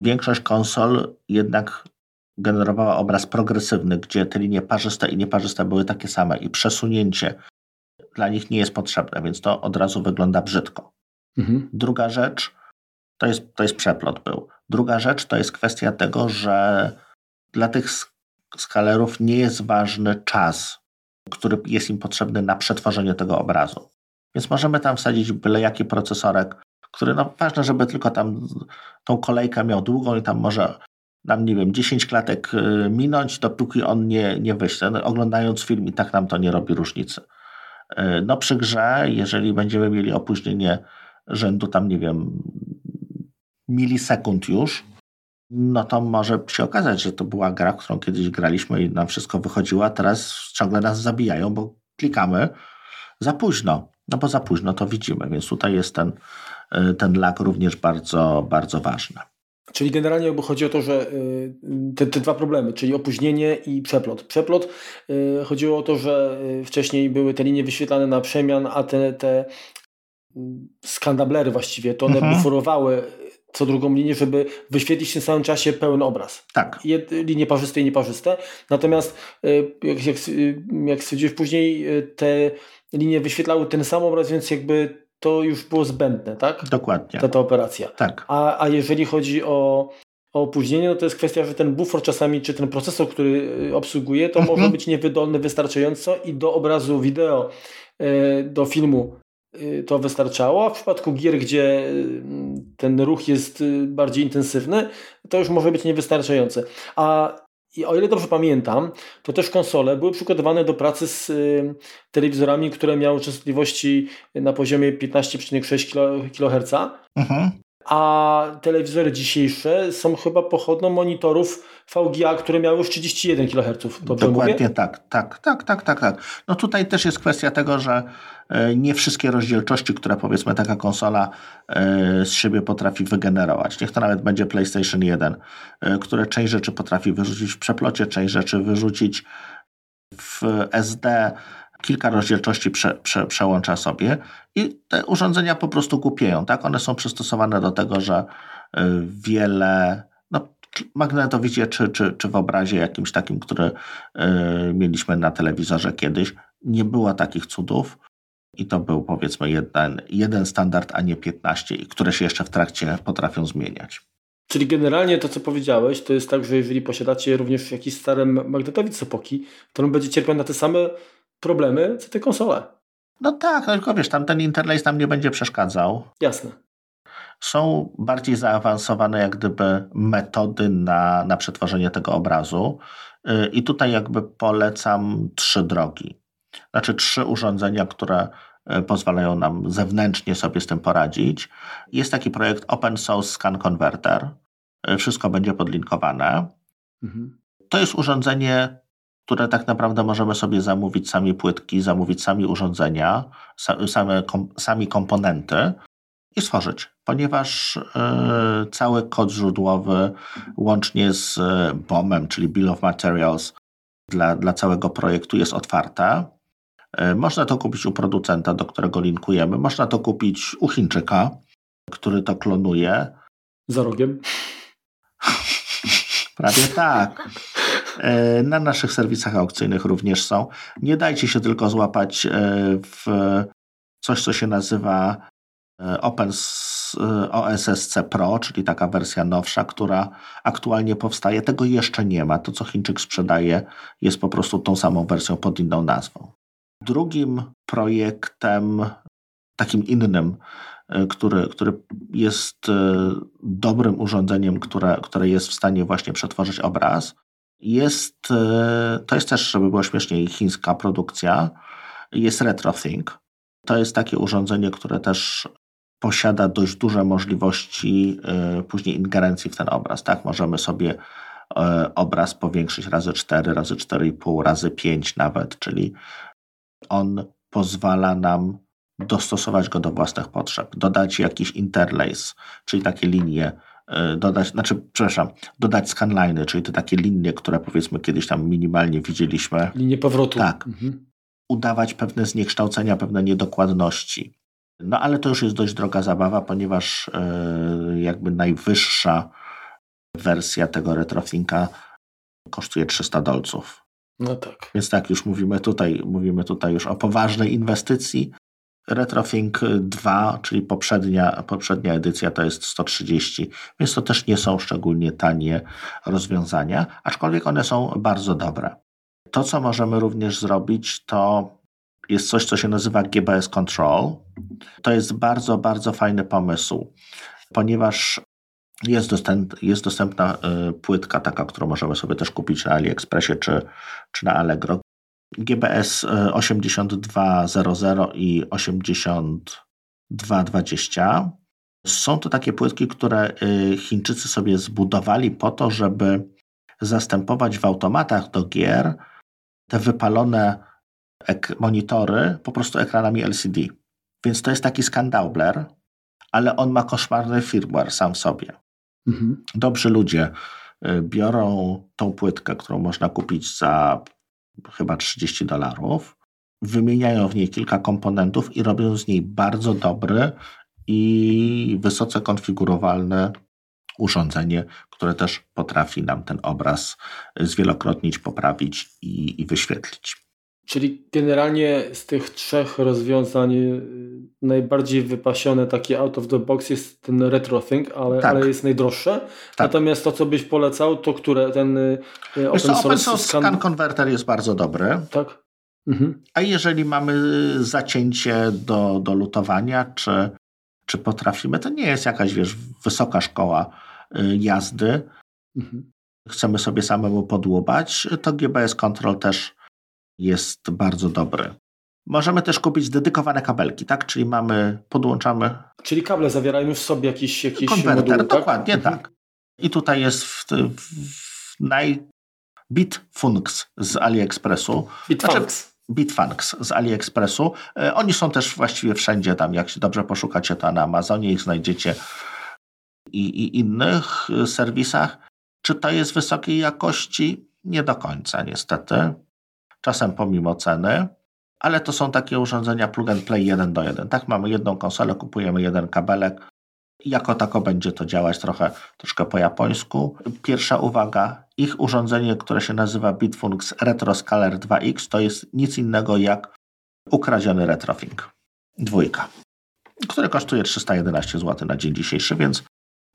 Większość konsol jednak generowała obraz progresywny, gdzie te linie parzyste i nieparzyste były takie same i przesunięcie dla nich nie jest potrzebne, więc to od razu wygląda brzydko. Mhm. Druga rzecz to jest, to jest przeplot był. Druga rzecz to jest kwestia tego, że dla tych skalerów nie jest ważny czas, który jest im potrzebny na przetworzenie tego obrazu. Więc możemy tam wsadzić byle jaki procesorek, który, no ważne, żeby tylko tam tą kolejkę miał długą i tam może nam, nie wiem, 10 klatek y, minąć, dopóki on nie, nie wyśle. No, oglądając film i tak nam to nie robi różnicy. Y, no przy grze, jeżeli będziemy mieli opóźnienie rzędu tam, nie wiem, milisekund już, no to może się okazać, że to była gra, którą kiedyś graliśmy i nam wszystko wychodziło, a teraz ciągle nas zabijają, bo klikamy za późno. No bo za późno to widzimy, więc tutaj jest ten, ten lag również bardzo, bardzo ważny. Czyli generalnie jakby chodzi o to, że y, te, te, dwa problemy, czyli opóźnienie i przeplot. Przeplot y, chodziło o to, że wcześniej były te linie wyświetlane na przemian, a te, te skandablery właściwie, to one mhm. buforowały co drugą linię, żeby wyświetlić w tym samym czasie pełen obraz. Tak. Jed, linie parzyste i nieparzyste. Natomiast y, jak, jak, jak stwierdziłeś później, y, te linie wyświetlały ten sam obraz, więc jakby to już było zbędne, tak? Dokładnie. Ta, ta operacja. Tak. A, a jeżeli chodzi o, o opóźnienie, no to jest kwestia, że ten bufor czasami, czy ten procesor, który y, obsługuje, to mhm. może być niewydolny wystarczająco i do obrazu wideo, do filmu Y, to wystarczało, a w przypadku gier, gdzie y, ten ruch jest y, bardziej intensywny, to już może być niewystarczające. A i o ile dobrze pamiętam, to też konsole były przygotowane do pracy z telewizorami, które miały częstotliwości na poziomie 15,6 kHz. A telewizory dzisiejsze są chyba pochodną monitorów VGA, które miały już 31 kHz. Dokładnie mówię? tak, tak, tak, tak, tak, tak. No tutaj też jest kwestia tego, że e, nie wszystkie rozdzielczości, które powiedzmy taka konsola e, z siebie potrafi wygenerować. Niech to nawet będzie PlayStation 1, e, które część rzeczy potrafi wyrzucić w przeplocie, część rzeczy wyrzucić w SD, kilka rozdzielczości prze, prze, przełącza sobie i te urządzenia po prostu głupieją. Tak? One są przystosowane do tego, że wiele magnetowidzie czy, czy, czy w obrazie jakimś takim, który y, mieliśmy na telewizorze kiedyś, nie było takich cudów. I to był powiedzmy jeden, jeden standard, a nie 15, które się jeszcze w trakcie potrafią zmieniać. Czyli generalnie to, co powiedziałeś, to jest tak, że jeżeli posiadacie również jakiś stary magnetowiec z epoki, to on będzie cierpiał na te same problemy, co te konsole. No tak, no tylko wiesz, tam ten interlejs nam nie będzie przeszkadzał. Jasne są bardziej zaawansowane jak gdyby metody na, na przetworzenie tego obrazu. Y, I tutaj jakby polecam trzy drogi. Znaczy trzy urządzenia, które y, pozwalają nam zewnętrznie sobie z tym poradzić. Jest taki projekt Open Source Scan Converter. Y, wszystko będzie podlinkowane. Mhm. To jest urządzenie, które tak naprawdę możemy sobie zamówić sami płytki, zamówić sami urządzenia, same, sami komponenty i stworzyć, ponieważ e, cały kod źródłowy łącznie z e, BOM-em, czyli Bill of Materials dla, dla całego projektu jest otwarte. E, można to kupić u producenta, do którego linkujemy. Można to kupić u Chińczyka, który to klonuje. Za rogiem. Prawie tak. Na naszych serwisach aukcyjnych również są. Nie dajcie się tylko złapać w coś, co się nazywa E, Open e, OSSC Pro, czyli taka wersja nowsza, która aktualnie powstaje. Tego jeszcze nie ma. To, co Chińczyk sprzedaje, jest po prostu tą samą wersją pod inną nazwą. Drugim projektem, takim innym, e, który, który jest dobrym urządzeniem, które, które jest w stanie właśnie przetworzyć obraz, jest, to jest też, żeby było śmieszniej, chińska produkcja, jest RetroThink. To jest takie urządzenie, które też posiada dość duże możliwości e, później ingerencji w ten obraz. Tak, możemy sobie e, obraz powiększyć razy 4, razy 4,5, razy 5 nawet, czyli on pozwala nam dostosować go do własnych potrzeb, dodać jakiś interlace, czyli takie linie, e, dodać, znaczy, przepraszam, dodać scanliny, czyli te takie linie, które powiedzmy kiedyś tam minimalnie widzieliśmy. Linie powrotu. Tak. Mhm. Udawać pewne zniekształcenia, pewne niedokładności. No ale to już jest dość droga zabawa, ponieważ e, jakby najwyższa wersja tego RetroThinka kosztuje 300 dolców. No tak. Więc tak, już mówimy tutaj, mówimy tutaj już o poważnej inwestycji. RetroThink 2, czyli poprzednia, poprzednia edycja to jest 130, więc to też nie są szczególnie tanie rozwiązania, aczkolwiek one są bardzo dobre. To, co możemy również zrobić, to jest coś, co się nazywa GBS Control. To jest bardzo, bardzo fajny pomysł, ponieważ jest, dostęp, jest dostępna y, płytka taka, którą możemy sobie też kupić na AliExpressie czy, czy na Allegro. GBS 8200 i 8220. Są to takie płytki, które y, Chińczycy sobie zbudowali po to, żeby zastępować w automatach do gier te wypalone monitory po prostu ekranami LCD. Więc to jest taki scandaubler, ale on ma koszmarny firmware sam w sobie. Mhm. Dobrzy ludzie y, biorą tą płytkę, którą można kupić za chyba 30 dolarów, wymieniają w niej kilka komponentów i robią z niej bardzo dobry i wysoce konfigurowalne urządzenie, które też potrafi nam ten obraz zwielokrotnić, poprawić i, i wyświetlić. Czyli generalnie z tych trzech rozwiązań y, najbardziej wypasione takie out of the box jest ten RetroThink, ale, tak. ale jest najdroższe. Tak. Natomiast to, co byś polecał, to które ten y, open source, open source scan... scan converter jest bardzo dobry. Tak. Mhm. A jeżeli mamy zacięcie do, do lutowania, czy, czy potrafimy, to nie jest jakaś wiesz, wysoka szkoła y, jazdy. Mhm. Chcemy sobie samemu podłubać, to GBS Control też jest bardzo dobry. Możemy też kupić dedykowane kabelki, tak? Czyli mamy, podłączamy. Czyli kable zawierają w sobie jakiś, jakiś konwerter, moduł, tak? dokładnie mhm. tak. I tutaj jest w, w naj Bitfunks z AliExpressu. Bitfunks. Znaczy, Bitfunks z AliExpressu. E, oni są też właściwie wszędzie tam, jak się dobrze poszukacie, to na Amazonie ich znajdziecie i, i innych serwisach. Czy to jest wysokiej jakości? Nie do końca, niestety czasem pomimo ceny, ale to są takie urządzenia plug and play jeden do jeden. Tak, mamy jedną konsolę, kupujemy jeden kabelek. Jako tako będzie to działać trochę troszkę po japońsku. Pierwsza uwaga, ich urządzenie, które się nazywa Bitfunks RetroScaler 2X, to jest nic innego jak ukradziony RetroThink. Dwójka, który kosztuje 311 zł na dzień dzisiejszy, więc,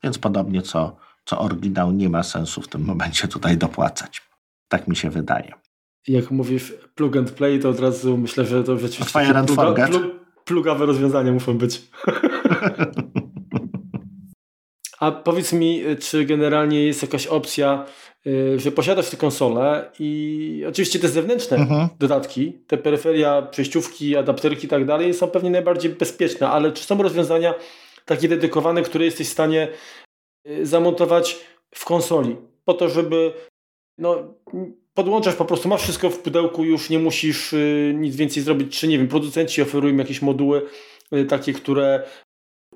więc podobnie co, co oryginał nie ma sensu w tym momencie tutaj dopłacać. Tak mi się wydaje jak mówisz plug and play, to od razu myślę, że to rzeczywiście Fire and pluga. Plug, plugawe rozwiązania muszą być. [LAUGHS] A powiedz mi, czy generalnie jest jakaś opcja, y, że posiadasz tę konsolę i oczywiście te zewnętrzne mhm. dodatki, te peryferia, przejściówki, adapterki i tak dalej są pewnie najbardziej bezpieczne, ale czy są rozwiązania takie dedykowane, które jesteś w stanie y, zamontować w konsoli po to, żeby no, podłączasz po prostu, masz wszystko w pudełku, już nie musisz y, nic więcej zrobić, czy nie wiem, producenci oferują jakieś moduły y, takie, które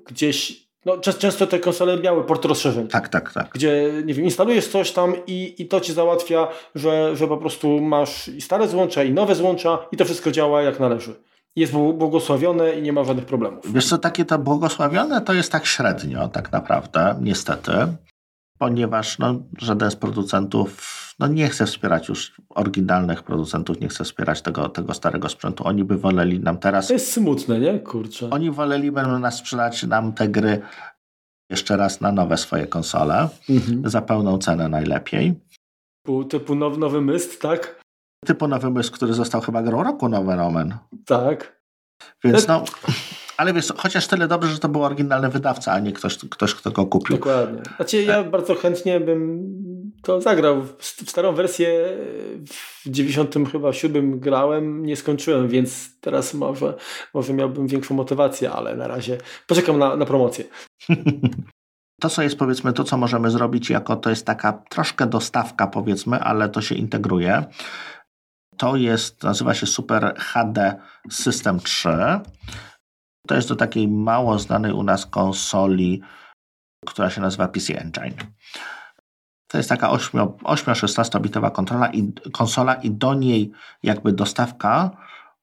gdzieś no, często te konsole miały port rozszerzeń. Tak, tak, tak. Gdzie, nie wiem, instalujesz coś tam i, i to ci załatwia, że, że po prostu masz i stare złącza, i nowe złącza i to wszystko działa jak należy. Jest błogosławione i nie ma żadnych problemów. Wiesz co, takie to błogosławione to jest tak średnio tak naprawdę, niestety ponieważ no, żaden z producentów no, nie chce wspierać już oryginalnych producentów, nie chce wspierać tego, tego starego sprzętu. Oni by woleli nam teraz... To jest smutne, nie? Kurczę. Oni woleliby nas sprzedać nam te gry jeszcze raz na nowe swoje konsole, mhm. za pełną cenę najlepiej. Typu, typu nowy, nowy Myst, tak? Typu nowy Myst, który został chyba grą roku, nowy Roman. Tak. Więc no... [LAUGHS] Ale wiesz, chociaż tyle dobrze, że to był oryginalny wydawca, a nie ktoś, ktoś kto go kupił. Dokładnie. Znaczy ja e- bardzo chętnie bym to zagrał. W starą wersję w 90 chyba 7 grałem, nie skończyłem, więc teraz może, może miałbym większą motywację, ale na razie poczekam na, na promocję. [LAUGHS] To, co jest powiedzmy, to co możemy zrobić jako to jest taka troszkę dostawka powiedzmy, ale to się integruje. To jest, nazywa się Super HD System 3. To jest do takiej mało znanej u nas konsoli, która się nazywa PC Engine. To jest taka 8-16 bitowa kontrola i, konsola i do niej jakby dostawka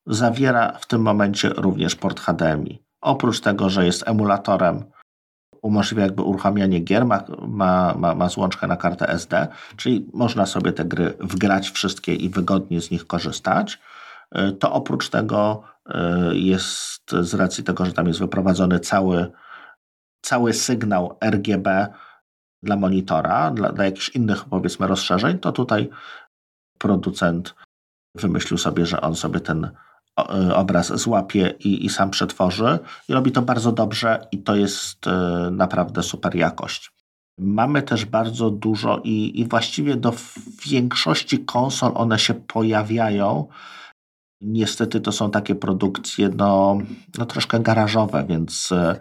zawiera w tym momencie również port HDMI. Oprócz tego, że jest emulatorem umożliwia jakby uruchamianie gier, ma, ma, ma, ma złączkę na kartę SD, czyli można sobie te gry wgrać wszystkie i wygodnie z nich korzystać. E, to oprócz tego jest z racji tego, że tam jest wyprowadzony cały, cały sygnał RGB dla monitora, dla, dla jakichś innych powiedzmy rozszerzeń, to tutaj producent wymyślił sobie, że on sobie ten e, obraz złapie i, i sam przetworzy i robi to bardzo dobrze i to jest naprawdę super jakość. Mamy też bardzo dużo i, i właściwie do większości konsol one się pojawiają Niestety to są takie produkcje no, no troszkę garażowe, więc e,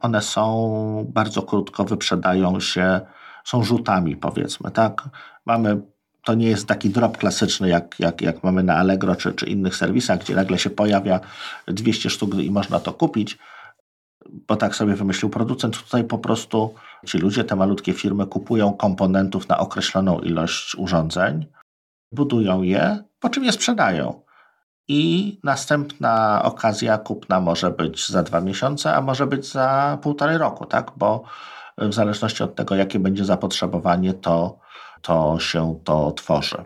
one są bardzo krótko, wyprzedają się, są rzutami powiedzmy, tak? Mamy, to nie jest taki drop klasyczny jak, jak, jak mamy na Allegro czy, czy innych serwisach, gdzie nagle się pojawia 200 sztuk i można to kupić, bo tak sobie wymyślił producent. Tutaj po prostu ci ludzie, te malutkie firmy kupują komponentów na określoną ilość urządzeń, budują je, po czym je sprzedają i następna okazja kupna może być za dwa miesiące, a może być za półtorej roku, tak? Bo w zależności od tego, jakie będzie zapotrzebowanie, to, to się to tworzy.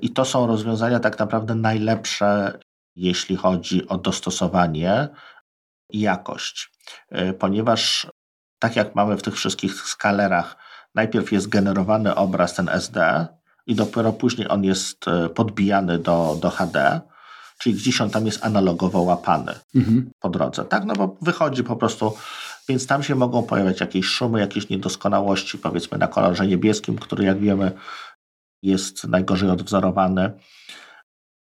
I to są rozwiązania tak naprawdę najlepsze, jeśli chodzi o dostosowanie i jakość. Y, ponieważ tak jak mamy w tych wszystkich skalerach, najpierw jest generowany obraz, ten SD, i dopiero później on jest y, podbijany do, do HD czyli gdzieś on tam jest analogowo łapany mhm. po drodze, tak? No bo wychodzi po prostu, więc tam się mogą pojawiać jakieś szumy, jakieś niedoskonałości, powiedzmy na kolorze niebieskim, który jak wiemy jest najgorzej odwzorowany.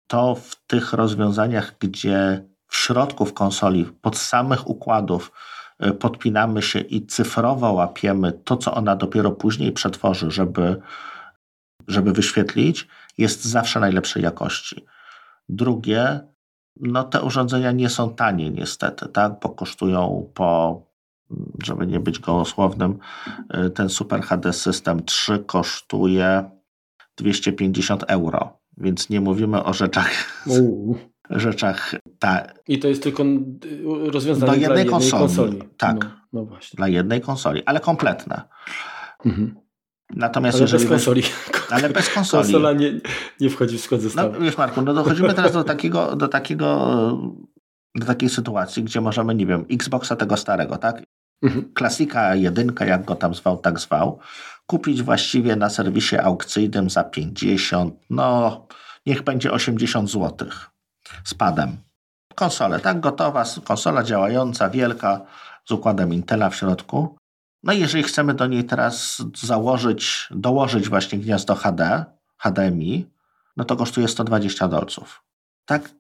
To w tych rozwiązaniach, gdzie w środku w konsoli, pod samych układów y, podpinamy się i cyfrowo łapiemy to, co ona dopiero później przetworzy, żeby, żeby wyświetlić, jest zawsze najlepszej jakości. Drugie, no te urządzenia nie są tanie niestety, tak, bo kosztują po, żeby nie być gołosłownym, y, ten Super HD System 3 kosztuje 250 euro, więc nie mówimy o rzeczach [LAUGHS] rzeczach ta... I to jest tylko rozwiązanie do jednej, dla jednej konsoli. konsoli. Tak, no, no właśnie. dla jednej konsoli, ale kompletne. Mhm. Natomiast ale bez konsoli. Ale bez [LAUGHS] konsoli. Konsola nie, nie wchodzi w skład zestawu. No wiesz Marku, no dochodzimy teraz do takiego, do takiego, do takiej sytuacji, gdzie możemy, nie wiem, Xboxa tego starego, tak? Mhm. Klasika jedynka, jak go tam zwał, tak zwał, kupić właściwie na serwisie aukcyjnym za 50, no niech będzie 80 zł z padem. Konsolę, tak? Gotowa, konsola działająca, wielka, z układem Intela w środku. No i jeżeli chcemy do niej teraz założyć, dołożyć właśnie gniazdo HD, HDMI, no to kosztuje 120 dolców. Tak?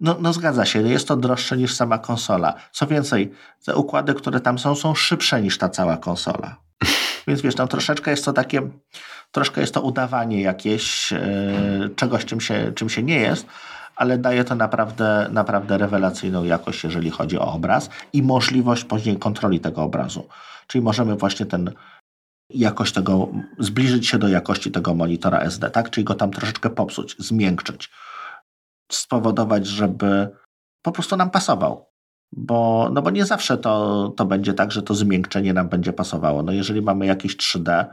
No, no zgadza się, jest to droższe niż sama konsola. Co więcej, te układy, które tam są, są szybsze niż ta cała konsola. [LAUGHS] Więc wiesz, tam troszeczkę jest to takie, troszkę jest to udawanie jakieś yy, czegoś, czym się, czym się nie jest, ale daje to naprawdę, naprawdę rewelacyjną jakość, jeżeli chodzi o obraz i możliwość później kontroli tego obrazu. Czyli możemy właśnie ten jakość tego, zbliżyć się do jakości tego monitora SD, tak? Czyli go tam troszeczkę popsuć, zmiękczyć, spowodować, żeby po prostu nam pasował. Bo, no bo nie zawsze to, to będzie tak, że to zmiękczenie nam będzie pasowało. No jeżeli mamy jakieś 3D,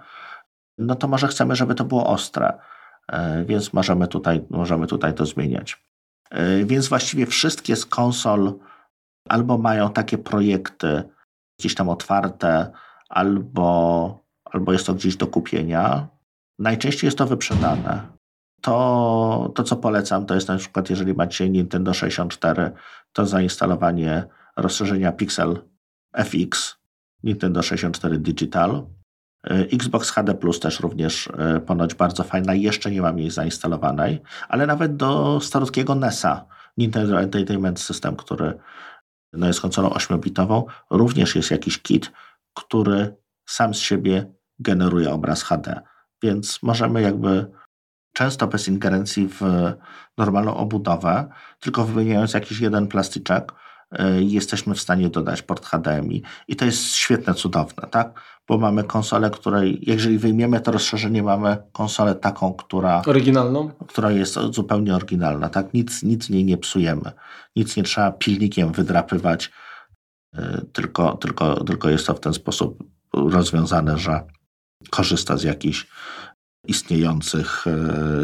no to może chcemy, żeby to było ostre, e, więc możemy tutaj, możemy tutaj to zmieniać. E, więc właściwie wszystkie z konsol albo mają takie projekty, gdzieś tam otwarte, albo, albo jest to gdzieś do kupienia. Najczęściej jest to wyprzedane. To, to, co polecam, to jest na przykład, jeżeli macie Nintendo 64, to zainstalowanie rozszerzenia Pixel FX, Nintendo 64 Digital. Xbox HD Plus też również e, ponoć bardzo fajna, jeszcze nie mam jej zainstalowanej, ale nawet do starutkiego NESa, Nintendo Entertainment System, który no jest konsolą 8-bitową, również jest jakiś kit, który sam z siebie generuje obraz HD. Więc możemy jakby często bez ingerencji w normalną obudowę, tylko wymieniając jakiś jeden plastyczek, jesteśmy w stanie dodać port HDMI. I to jest świetne, cudowne, tak? Bo mamy konsolę, której, jeżeli wyjmiemy to rozszerzenie, mamy konsolę taką, która. Oryginalną? Która jest zupełnie oryginalna, tak? Nic, nic niej nie psujemy. Nic nie trzeba pilnikiem wydrapywać tylko, tylko, tylko jest to w ten sposób rozwiązane, że korzysta z jakichś istniejących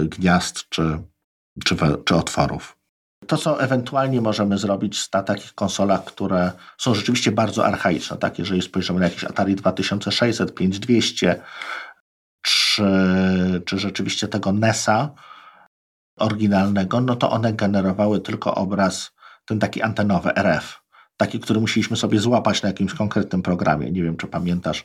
gniazd czy, czy, czy otworów. To, co ewentualnie możemy zrobić na takich konsolach, które są rzeczywiście bardzo archaiczne, tak? jeżeli spojrzymy na jakiś Atari 2600, 5200, czy, czy rzeczywiście tego NESa oryginalnego, no to one generowały tylko obraz, ten taki antenowy RF, taki, który musieliśmy sobie złapać na jakimś konkretnym programie. Nie wiem, czy pamiętasz,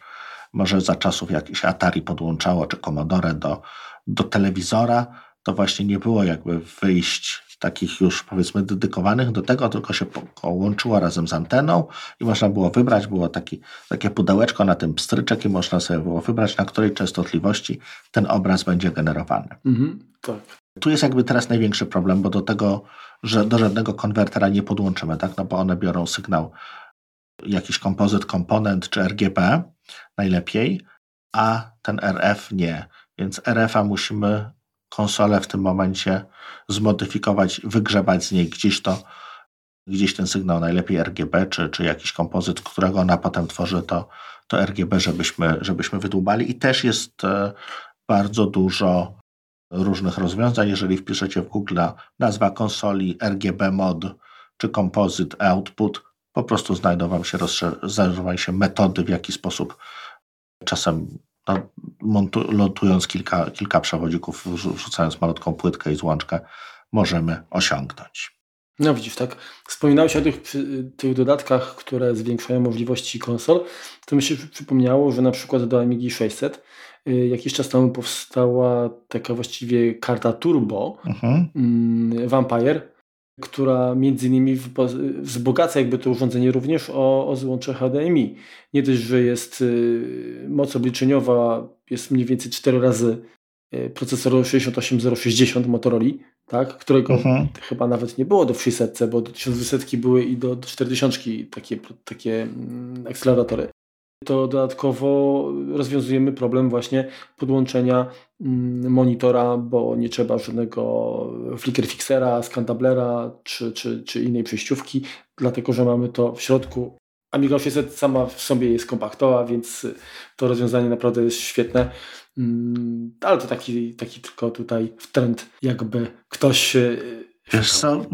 może za czasów jakieś Atari podłączało, czy Commodore do, do telewizora, to właśnie nie było jakby wyjść takich już powiedzmy dedykowanych do tego, tylko się łączyło razem z anteną i można było wybrać, było taki, takie pudełeczko na tym pstryczek i można sobie było wybrać, na której częstotliwości ten obraz będzie generowany. Mhm, tak. Tu jest jakby teraz największy problem, bo do tego, że do żadnego konwertera nie podłączymy, tak? no bo one biorą sygnał jakiś kompozyt, komponent czy RGB najlepiej, a ten RF nie. Więc RF-a musimy konsolę w tym momencie zmodyfikować, wygrzebać z niej gdzieś to, gdzieś ten sygnał, najlepiej RGB, czy, czy jakiś kompozyt, którego ona potem tworzy, to, to RGB, żebyśmy, żebyśmy wydłubali. I też jest e, bardzo dużo różnych rozwiązań. Jeżeli wpiszecie w Google nazwa konsoli RGB mod czy kompozyt output, po prostu znajdą wam się, znajdą się metody, w jaki sposób czasem montując kilka, kilka przewodzików, wrzucając malutką płytkę i złączkę, możemy osiągnąć. No widzisz, tak. Wspominałeś o tych, tych dodatkach, które zwiększają możliwości konsol. To mi się przypomniało, że na przykład do Amigi 600 y, jakiś czas temu powstała taka właściwie karta turbo mhm. Mm, Vampire, która między innymi wzbogaca jakby to urządzenie również o, o złącze HDMI. Nie dość, że jest y, moc obliczeniowa jest mniej więcej 4 razy y, procesoru 68060 Motorola, tak, którego mhm. chyba nawet nie było do 600, bo do 1200 były i do, do 4000 takie, takie mm, akceleratory to dodatkowo rozwiązujemy problem właśnie podłączenia mm, monitora, bo nie trzeba żadnego flicker fixera, scandablera czy, czy, czy innej przejściówki, dlatego że mamy to w środku. Amiga 800 sama w sobie jest kompaktowa, więc to rozwiązanie naprawdę jest świetne. Mm, ale to taki, taki tylko tutaj trend, jakby ktoś y, Wiesz co,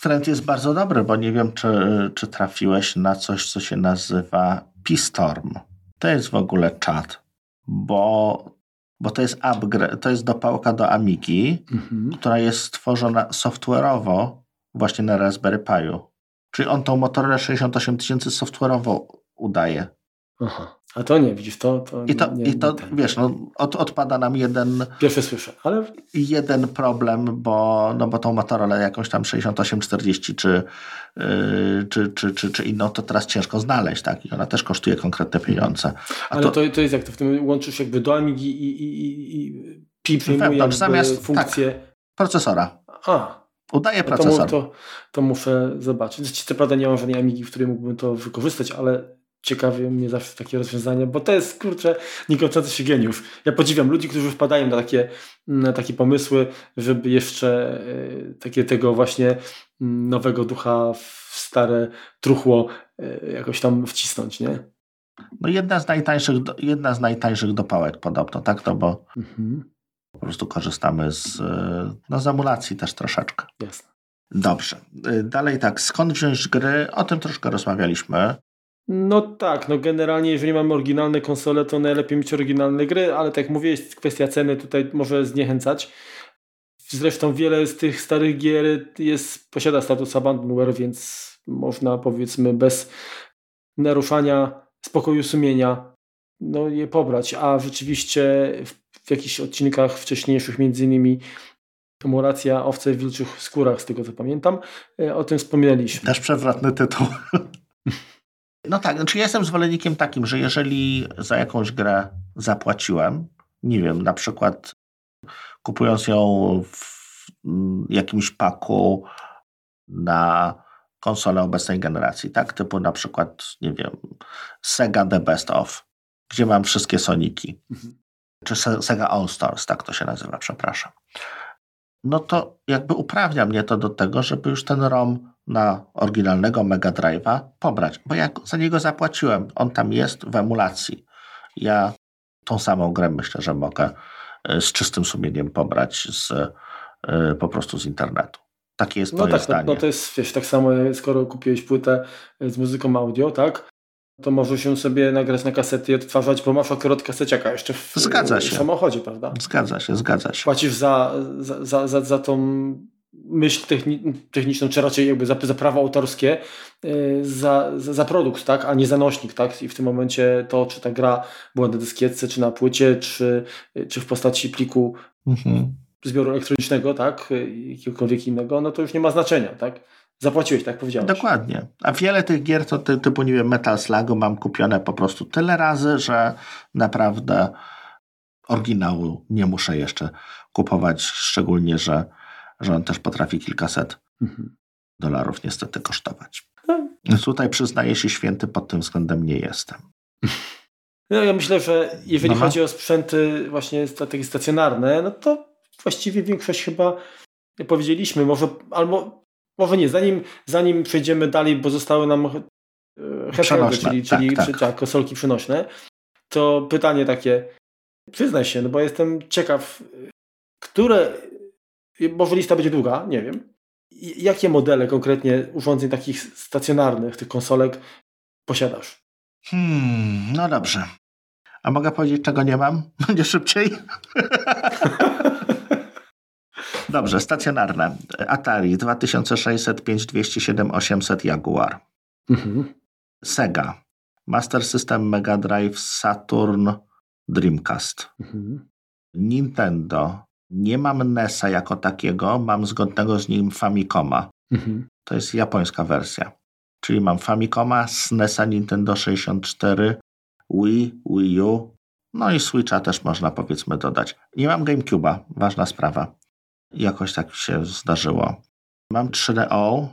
trend jest bardzo dobry, bo nie wiem, czy, czy trafiłeś na coś, co się nazywa P-Storm. To jest w ogóle czat, bo, bo to jest upgrade, to jest dopałka do Amigi, mhm. która jest stworzona software'owo właśnie na Raspberry Pi'u. Czyli on tą Motorola 68000 software'owo udaje. Aha. A to nie, widzisz, to... to I to, nie, i to wiesz, no, od, odpada nam jeden... Pierwszy słyszę, ale... Jeden problem, bo, no, bo tą Motorola jakąś tam 6840 czy, yy, czy, czy, czy, czy inną, to teraz ciężko znaleźć, tak? I ona też kosztuje konkretne pieniądze. A ale to, to, to jest jak to w tym łączysz jakby do Amigi i, i, i, i zamiast, funkcję... Tak, procesora. A, Udaje procesor. To, to, to, muszę zobaczyć. Co prawda nie mam żadnej Amigi, w której mógłbym to wykorzystać, ale ciekawie mnie zawsze takie rozwiązania, bo to jest, kurczę, niekończący się geniusz. Ja podziwiam ludzi, którzy wpadają na takie, na takie pomysły, żeby jeszcze e, takie tego właśnie mm, nowego ducha w stare truchło e, jakoś tam wcisnąć, nie? No jedna z najtańszych, jedna z najtańszych dopałek podobno, tak? To bo mhm. po prostu korzystamy z, e, no, z emulacji też troszeczkę. Jasne. Dobrze. Dalej tak, skąd wziąć gry? O tym troszkę rozmawialiśmy. No tak, no generalnie jeżeli mamy oryginalne konsole, to najlepiej mieć oryginalne gry, ale tak jak mówię, jest kwestia ceny tutaj może zniechęcać. Zresztą wiele z tych starych gier jest, posiada status abandonware, więc można powiedzmy bez naruszania spokoju sumienia no, je pobrać, a rzeczywiście w, w jakichś odcinkach wcześniejszych między innymi Emulacja owce w wilczych skórach, z tego co pamiętam, e, o tym wspominaliśmy. Też przewrotny tytuł. No tak, znaczy ja jestem zwolennikiem takim, że jeżeli za jakąś grę zapłaciłem, nie wiem, na przykład kupując ją w jakimś paku na konsolę obecnej generacji, tak? Typu na przykład, nie wiem, Sega The Best Of, gdzie mam wszystkie Soniki. Mhm. Czy Sega All Stars, tak to się nazywa, przepraszam. No to jakby uprawnia mnie to do tego, żeby już ten ROM na oryginalnego Mega Drive'a pobrać, bo ja za niego zapłaciłem. On tam jest w emulacji. Ja tą samą grę myślę, że mogę e, z czystym sumieniem pobrać z, e, po prostu z internetu. Takie jest no moje tak, zdanie. No, no to jest, wiesz, tak samo skoro kupiłeś płytę z muzyką audio, tak? To możesz ją sobie nagrać na kasety i odtwarzać, bo masz akurat kaseciaka jeszcze w, zgadza w się. samochodzie, prawda? Zgadza się, zgadza się. Płacisz za, za, za, za tą myśl techni techniczną, czy raczej jakby za, za prawo autorskie, yy, za, za, za, produkt, tak, a nie za nośnik, tak? I w tym momencie to, czy ta gra była na dyskietce, czy na płycie, czy, czy w postaci pliku mhm. zbioru elektronicznego, tak, jakiegokolwiek innego, no to już nie ma znaczenia, tak? Zapłaciłeś, tak powiedziałeś. Dokładnie. A wiele tych gier to ty, typu, nie wiem, Metal Slugu mam kupione po prostu tyle razy, że naprawdę oryginału nie muszę jeszcze kupować, szczególnie, że że on też potrafi kilkaset mhm. dolarów niestety kosztować. No. Tutaj przyznaję się święty, pod tym względem nie jestem. No ja myślę, że jeżeli Aha. chodzi o sprzęty właśnie strategii stacjonarne, no to właściwie większość chyba powiedzieliśmy, może albo może nie, zanim, zanim przejdziemy dalej, bo zostały nam e, handheldy, czyli, tak, czyli tak. tak, konsolki przenośne, to pytanie takie, przyznaj się, no bo jestem ciekaw, które może lista będzie długa, nie wiem. Jakie modele konkretnie urządzeń takich stacjonarnych, tych konsolek posiadasz? Hmm, no dobrze. A mogę powiedzieć, czego nie mam? [LAUGHS] Będzie szybciej? [LAUGHS] Dobrze, stacjonarne. Atari 2600, 5207, 800 Jaguar. Mhm. Sega. Master System, Mega Drive, Saturn, Dreamcast. Mhm. Nintendo nie mam NESa jako takiego, mam zgodnego z nim Famicoma. Mhm. To jest japońska wersja. Czyli mam Famicoma, SNESa Nintendo 64, Wii, Wii U, no i Switcha też można powiedzmy dodać. Nie mam GameCube'a, ważna sprawa. Jakoś tak się zdarzyło. Mam 3DO,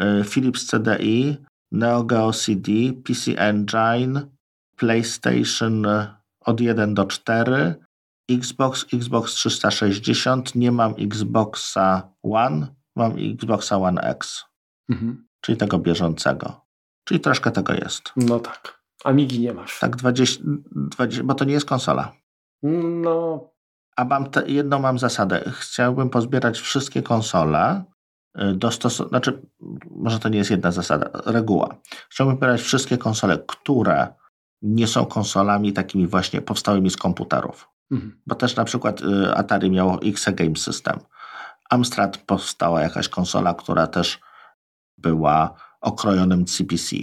y, Philips CDI, Neo Geo CD, PC Engine, PlayStation od 1 do 4, Xbox, Xbox 360, nie mam Xboxa One, mam Xboxa One X, mhm. czyli tego bieżącego. Czyli troszkę tego jest. No tak. Amigi nie masz. Tak, 20, 20 bo to nie jest konsola. No. A mam te, jedną mam zasadę. Chciałbym pozbierać wszystkie konsole, y, znaczy, może to nie jest jedna zasada, reguła. Chciałbym pobierać wszystkie konsole, które nie są konsolami takimi właśnie powstałymi z komputerów. Mhm. Bo też na przykład y, Atari miało XE Game System. Amstrad powstała jakaś konsola, która też była okrojonym CPC.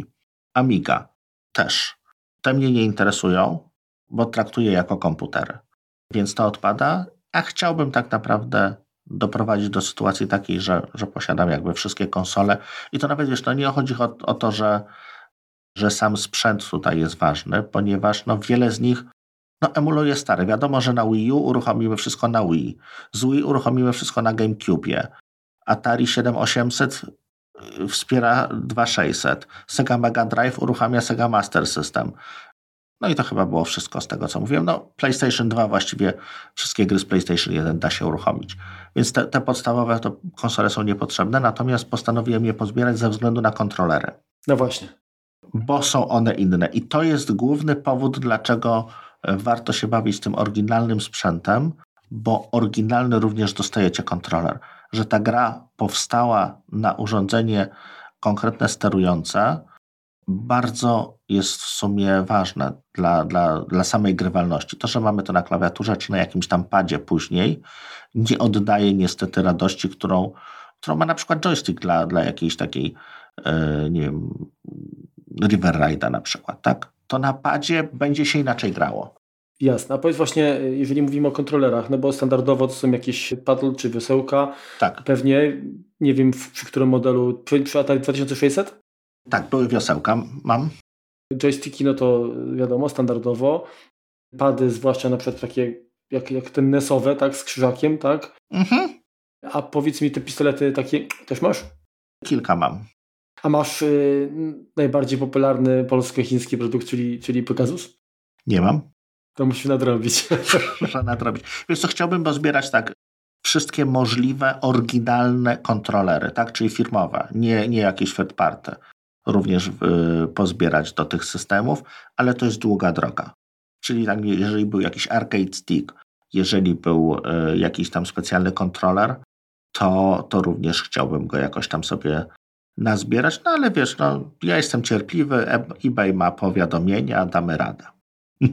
Amiga też. Te mnie nie interesują, bo traktuję jako komputery. Więc to odpada, a chciałbym tak naprawdę doprowadzić do sytuacji takiej, że, że posiadam jakby wszystkie konsole. I to nawet wiesz, nie chodzi o, o to, że, że sam sprzęt tutaj jest ważny, ponieważ no wiele z nich no, emuluje stare. Wiadomo, że na Wii U uruchomimy wszystko na Wii. Z Wii uruchomimy wszystko na GameCube. Atari 7800 y, wspiera 2600. Sega Mega Drive uruchamia Sega Master System. No i to chyba było wszystko z tego, co mówiłem. No, PlayStation 2 właściwie wszystkie gry z PlayStation 1 da się uruchomić. Więc te, te podstawowe to konsole są niepotrzebne, natomiast postanowiłem je pozbierać ze względu na kontrolery. No właśnie. Bo są one inne. I to jest główny powód, dlaczego warto się bawić tym oryginalnym sprzętem, bo oryginalny również dostajecie kontroler. Że ta gra powstała na urządzenie konkretne sterujące, bardzo jest w sumie ważne dla, dla, dla samej grywalności. To, że mamy to na klawiaturze czy na jakimś tam padzie później, nie oddaje niestety radości, którą, którą ma na przykład joystick dla, dla jakiejś takiej, yy, nie wiem, River Ride'a na przykład, tak? To na padzie będzie się inaczej grało. Jasne. A powiedz właśnie, jeżeli mówimy o kontrolerach, no bo standardowo to są jakieś paddle czy wiosełka. Tak. Pewnie, nie wiem przy którym modelu, przy, przy Atari 2600? Tak, były wiosełka, mam. Joysticki, no to wiadomo, standardowo. Pady, zwłaszcza na przykład takie jak, jak ten NESowe, tak, z krzyżakiem, tak? Mhm. A powiedz mi, te pistolety takie też masz? Kilka mam. A masz y, najbardziej popularny polsko-chiński produkt, czyli, czyli Pegasus? Nie mam. To musi nadrobić. [LAUGHS] Muszę nadrobić. Więc co, chciałbym pozbierać tak wszystkie możliwe, oryginalne kontrolery, tak? czyli firmowe, nie, nie jakieś third party, również y, pozbierać do tych systemów, ale to jest długa droga. Czyli tak, jeżeli był jakiś arcade stick, jeżeli był y, jakiś tam specjalny kontroler, to, to również chciałbym go jakoś tam sobie nazbierać, no ale wiesz, no, ja jestem cierpliwy, eBay ma powiadomienia, damy radę. [LAUGHS]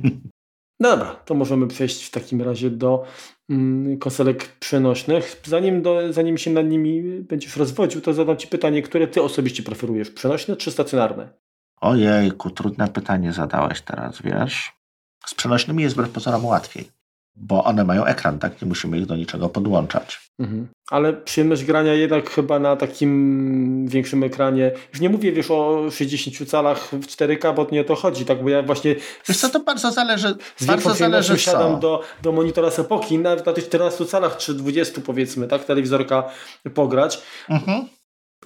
No dobra, to możemy przejść w takim razie do mm, konsolek przenośnych. Zanim, do, zanim się nad nimi będziesz rozwodził, to zadam Ci pytanie, które Ty osobiście preferujesz, przenośne czy stacjonarne? Ojejku, trudne pytanie zadałeś teraz, wiesz? Z przenośnymi jest wbrew pozorom łatwiej bo one mają ekran, tak? Nie musimy ich do niczego podłączać. Mhm. Ale przyjemność grania jednak chyba na takim większym ekranie. Już nie mówię, wiesz, o 60 calach w 4K, bo nie o to chodzi, tak? Bo ja właśnie. Wiesz co, to bardzo zależy. Z bardzo zależy siadam do, do monitora z epoki, nawet na tych 14 calach czy 20 powiedzmy, tak? Telewizorka pograć. Mhm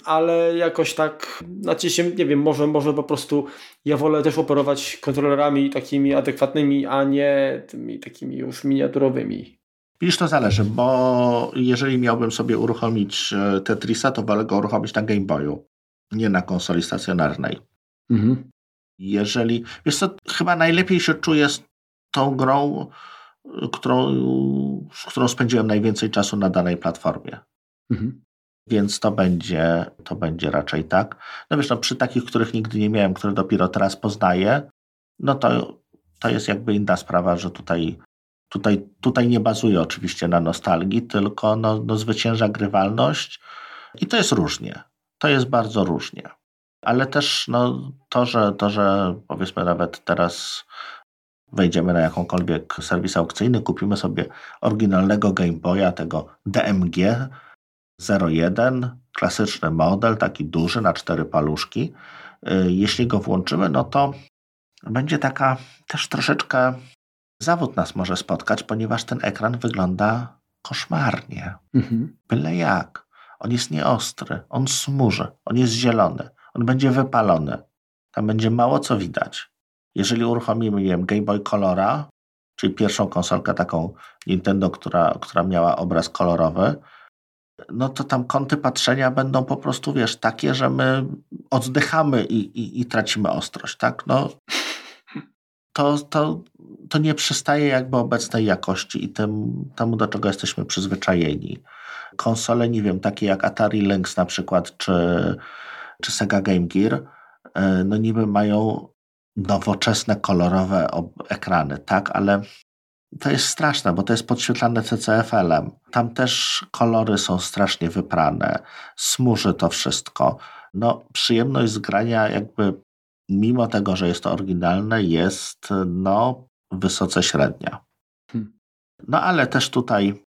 ale jakoś tak, znaczy się, nie wiem, może, może po prostu ja wolę też operować kontrolerami takimi adekwatnymi, a nie tymi takimi już miniaturowymi. Widzisz, to zależy, bo jeżeli miałbym sobie uruchomić e, Tetrisa, to wolę go uruchomić na Game Boyu, nie na konsoli stacjonarnej. Mhm. Jeżeli, wiesz co, chyba najlepiej się czuję z tą grą, którą, z którą spędziłem najwięcej czasu na danej platformie. Mhm. Więc to będzie, to będzie raczej tak. No wiesz, no przy takich, których nigdy nie miałem, które dopiero teraz poznaję, no to, to jest jakby inna sprawa, że tutaj, tutaj, tutaj nie bazuje oczywiście na nostalgii, tylko no, no zwycięża grywalność i to jest różnie. To jest bardzo różnie. Ale też no, to, że, to, że powiedzmy nawet teraz wejdziemy na jakąkolwiek serwis aukcyjny, kupimy sobie oryginalnego Game Boya, tego DMG, 01, klasyczny model, taki duży na cztery paluszki. Y, jeśli go włączymy, no to będzie taka też troszeczkę zawód nas może spotkać, ponieważ ten ekran wygląda koszmarnie. Mhm. Byle jak. On jest nieostry, on smuży, on jest zielony, on będzie wypalony. Tam będzie mało co widać. Jeżeli uruchomimy, nie wiem, Game Boy Colora, czyli pierwszą konsolkę taką Nintendo, która, która miała obraz kolorowy, no to tam kąty patrzenia będą po prostu, wiesz, takie, że my oddychamy i, i, i tracimy ostrość, tak? No, to, to, to nie przystaje jakby obecnej jakości i tym, temu, do czego jesteśmy przyzwyczajeni. Konsole, nie wiem, takie jak Atari Lynx na przykład, czy, czy Sega Game Gear, e, no niby mają nowoczesne, kolorowe ekrany, tak, ale to jest straszne, bo to jest podświetlane CCFL-em. Tam też kolory są strasznie wyprane, smuży to wszystko. No, przyjemność zgrania jakby mimo tego, że jest to oryginalne, jest no wysoce średnia. Hmm. No ale też tutaj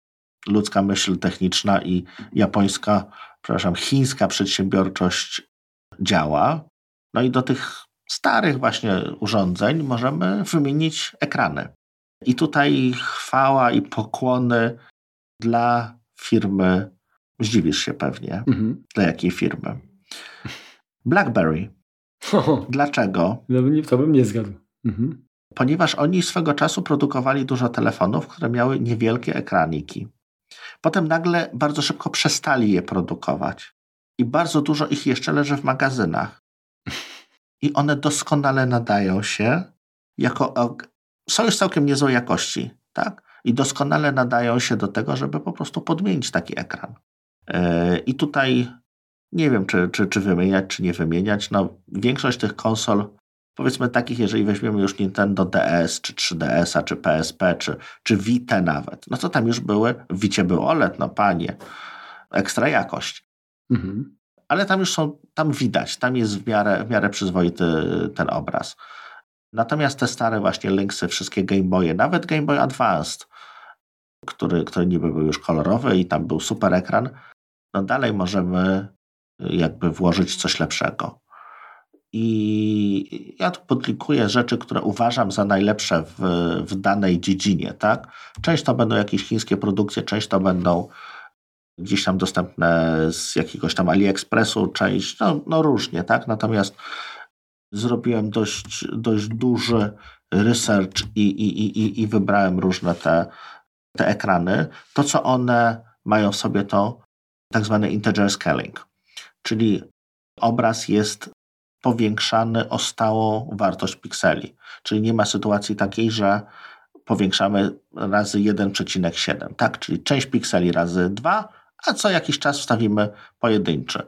ludzka myśl techniczna i japońska, przepraszam, chińska przedsiębiorczość działa. No i do tych starych właśnie urządzeń możemy wymienić ekrany. I tutaj chwała i pokłony dla firmy, zdziwisz się pewnie, mhm. dla jakiej firmy. BlackBerry. [LAUGHS] Dlaczego? To bym nie zgadł. Mhm. Ponieważ oni swego czasu produkowali dużo telefonów, które miały niewielkie ekraniki. Potem nagle bardzo szybko przestali je produkować. I bardzo dużo ich jeszcze leży w magazynach. [LAUGHS] I one doskonale nadają się jako są już całkiem niezłej jakości, tak? I doskonale nadają się do tego, żeby po prostu podmienić taki ekran. Yy, I tutaj nie wiem, czy, czy, czy wymieniać, czy nie wymieniać. No, większość tych konsol, powiedzmy takich, jeżeli weźmiemy już Nintendo DS, czy 3DS-a, czy PSP, czy, czy Vita nawet, no to tam już były, w Vicie był OLED, no panie, ekstra jakość. Mhm. Ale tam już są, tam widać, tam jest w miarę, w miarę przyzwoity ten obraz. Natomiast te stare właśnie Lynxy, wszystkie Game Boye, nawet Game Boy Advanced, który, który niby był już kolorowy i tam był super ekran, no dalej możemy jakby włożyć coś lepszego. I ja tu podlikuję rzeczy, które uważam za najlepsze w, w danej dziedzinie. Tak? Część to będą jakieś chińskie produkcje, część to będą gdzieś tam dostępne z jakiegoś tam AliExpressu, część, no, no różnie, tak? Natomiast zrobiłem dość, dość duży research i, i, i, i wybrałem różne te, te ekrany. To, co one mają w sobie to tak zwane integer scaling, czyli obraz jest powiększany o stałą wartość pikseli. Czyli nie ma sytuacji takiej, że powiększamy razy 1,7, tak? Czyli część pikseli razy 2, a co jakiś czas wstawimy pojedynczy.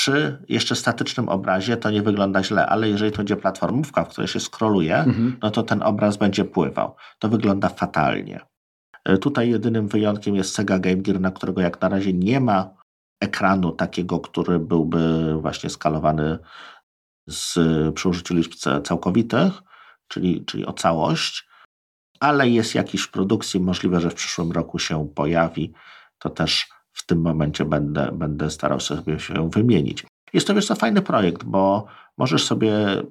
Przy jeszcze statycznym obrazie to nie wygląda źle, ale jeżeli to będzie platformówka, w której się skroluje, mhm. no to ten obraz będzie pływał. To wygląda fatalnie. E, tutaj jedynym wyjątkiem jest Sega Game Gear, na którego jak na razie nie ma ekranu takiego, który byłby właśnie skalowany z, przy użyciu liczb całkowitych, czyli, czyli o całość, ale jest jakiś w produkcji, możliwe, że w przyszłym roku się pojawi, to też w tym momencie będę, będę starał sobie się wymienić. Jest to wiesz co, fajny projekt, bo możesz sobie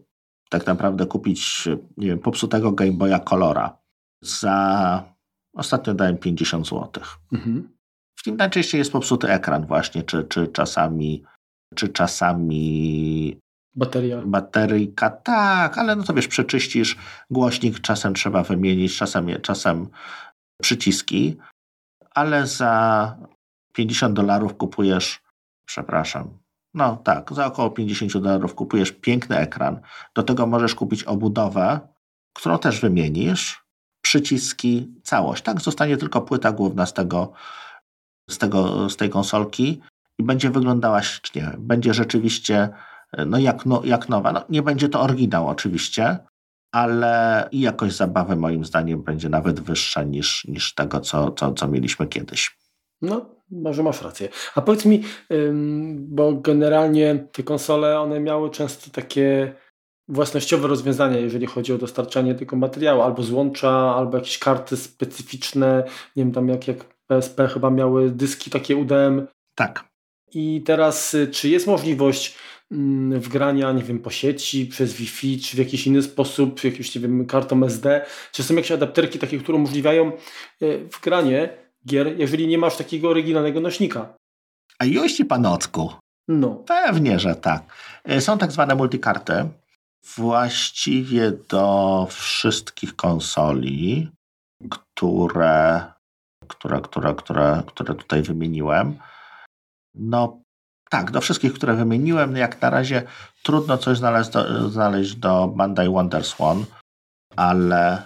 tak naprawdę kupić, nie wiem, popsutego Game Boya Colora za ostatnio dałem 50 zł. Mhm. W nim najczęściej jest popsuty ekran właśnie, czy, czy czasami czy czasami Bateria. Bateryjka, tak, ale no to wiesz, przeczyścisz głośnik, czasem trzeba wymienić, czasem, czasem przyciski, ale za 50 dolarów kupujesz, przepraszam, no tak, za około 50 dolarów kupujesz piękny ekran. Do tego możesz kupić obudowę, którą też wymienisz, przyciski, całość. Tak, zostanie tylko płyta główna z tego, z tego, z tej konsolki i będzie wyglądała ślicznie. Będzie rzeczywiście no jak, no, jak nowa. No, nie będzie to oryginał oczywiście, ale i jakość zabawy moim zdaniem będzie nawet wyższa niż, niż tego, co, co, co mieliśmy kiedyś. No, może masz rację. A powiedz mi, bo generalnie te konsole, one miały często takie własnościowe rozwiązania, jeżeli chodzi o dostarczanie tego materiału, albo złącza, albo jakieś karty specyficzne, nie wiem, tam jak, jak PSP chyba miały dyski takie UDM. Tak. I teraz, y, czy jest możliwość Mm, wgrania, nie wiem, po sieci, przez Wi-Fi, czy w jakiś inny sposób, jakimś, nie wiem, kartą SD, czy są jakieś adapterki takie, które umożliwiają e, wgranie gier, jeżeli nie masz takiego oryginalnego nośnika. A już panocku. No. Pewnie, że tak. E, są tak zwane multikarty. Właściwie do wszystkich konsoli, które, które, które, które, które tutaj wymieniłem. No, tak, do wszystkich, które wymieniłem, jak na razie trudno coś znaleźć do, znaleźć do Bandai Wonderswan, ale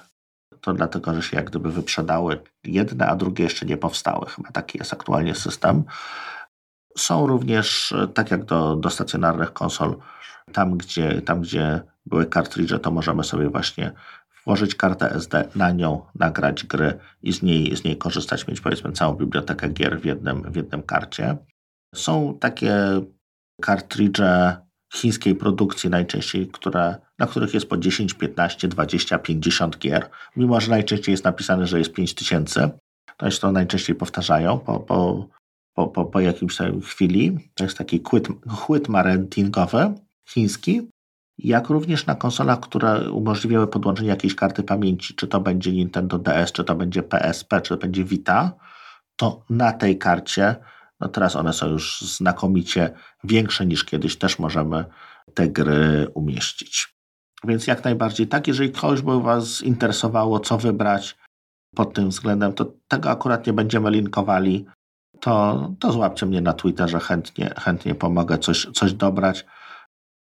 to dlatego, że się jak gdyby wyprzedały jedne, a drugie jeszcze nie powstały. Chyba taki jest aktualnie system. Są również, tak jak do, do stacjonarnych konsol, tam gdzie, tam gdzie były kartridże, to możemy sobie właśnie włożyć kartę SD, na nią nagrać gry i z niej, z niej korzystać, mieć powiedzmy całą bibliotekę gier w jednym, w jednym karcie. Są takie kartridże chińskiej produkcji najczęściej, które, na których jest po 10, 15, 20, 50 gier, mimo że najczęściej jest napisane, że jest 5000. To jest to najczęściej powtarzają po, po, po, po, po jakimś chwili. To jest taki chłyt, chłyt marentingowy chiński, jak również na konsolach, które umożliwiały podłączenie jakiejś karty pamięci, czy to będzie Nintendo DS, czy to będzie PSP, czy to będzie Vita, to na tej karcie no teraz one są już znakomicie większe niż kiedyś, też możemy te gry umieścić. Więc jak najbardziej tak, jeżeli kogoś by Was interesowało, co wybrać pod tym względem, to tego akurat nie będziemy linkowali, to, to złapcie mnie na Twitterze, chętnie, chętnie pomogę coś, coś dobrać.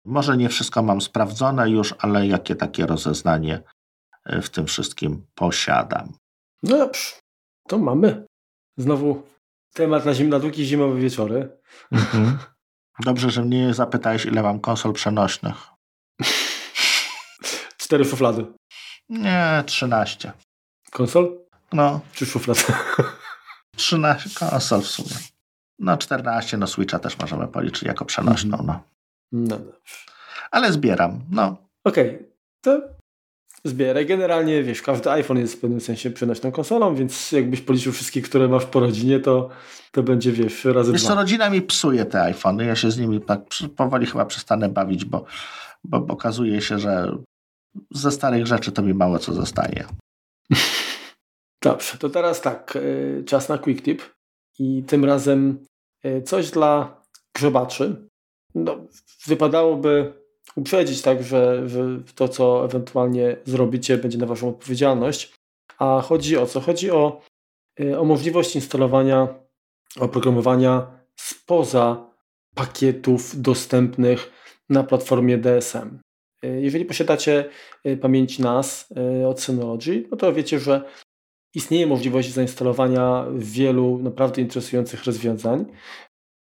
Może nie wszystko mam sprawdzone już, ale jakie takie rozeznanie w tym wszystkim posiadam. No dobrze, to mamy. Znowu Temat na, zim, na długie zimowe wieczory. Mhm. Dobrze, że mnie zapytałeś, ile mam konsol przenośnych. [LAUGHS] Cztery szuflady. Nie, trzynaście. Konsol? No. Czy szuflad? [LAUGHS] Trzynaście konsol w sumie. No, czternaście, no Switcha też możemy policzyć jako przenośną, no. No dobrze. Ale zbieram, no. Okej, okay. to zbieraj. Generalnie, wiesz, każdy iPhone jest w pewnym sensie przenośną konsolą, więc jakbyś policzył wszystkie, które masz po rodzinie, to, to będzie, wiesz, razy wiesz, dwa. co, rodzina mi psuje te iPhony. Ja się z nimi tak powoli chyba przestanę bawić, bo, bo okazuje się, że ze starych rzeczy to mi mało co zostaje. [LAUGHS] Dobrze, to teraz tak, e, czas na quick tip i tym razem e, coś dla grzebaczy. No, wypadałoby uprzedzić, tak, że, że to, co ewentualnie zrobicie, będzie na Waszą odpowiedzialność. A chodzi o co? Chodzi o, y, o możliwość instalowania oprogramowania spoza pakietów dostępnych na platformie DSM. Jeżeli posiadacie pamięć NAS od Synology, no to wiecie, że istnieje możliwość zainstalowania wielu naprawdę interesujących rozwiązań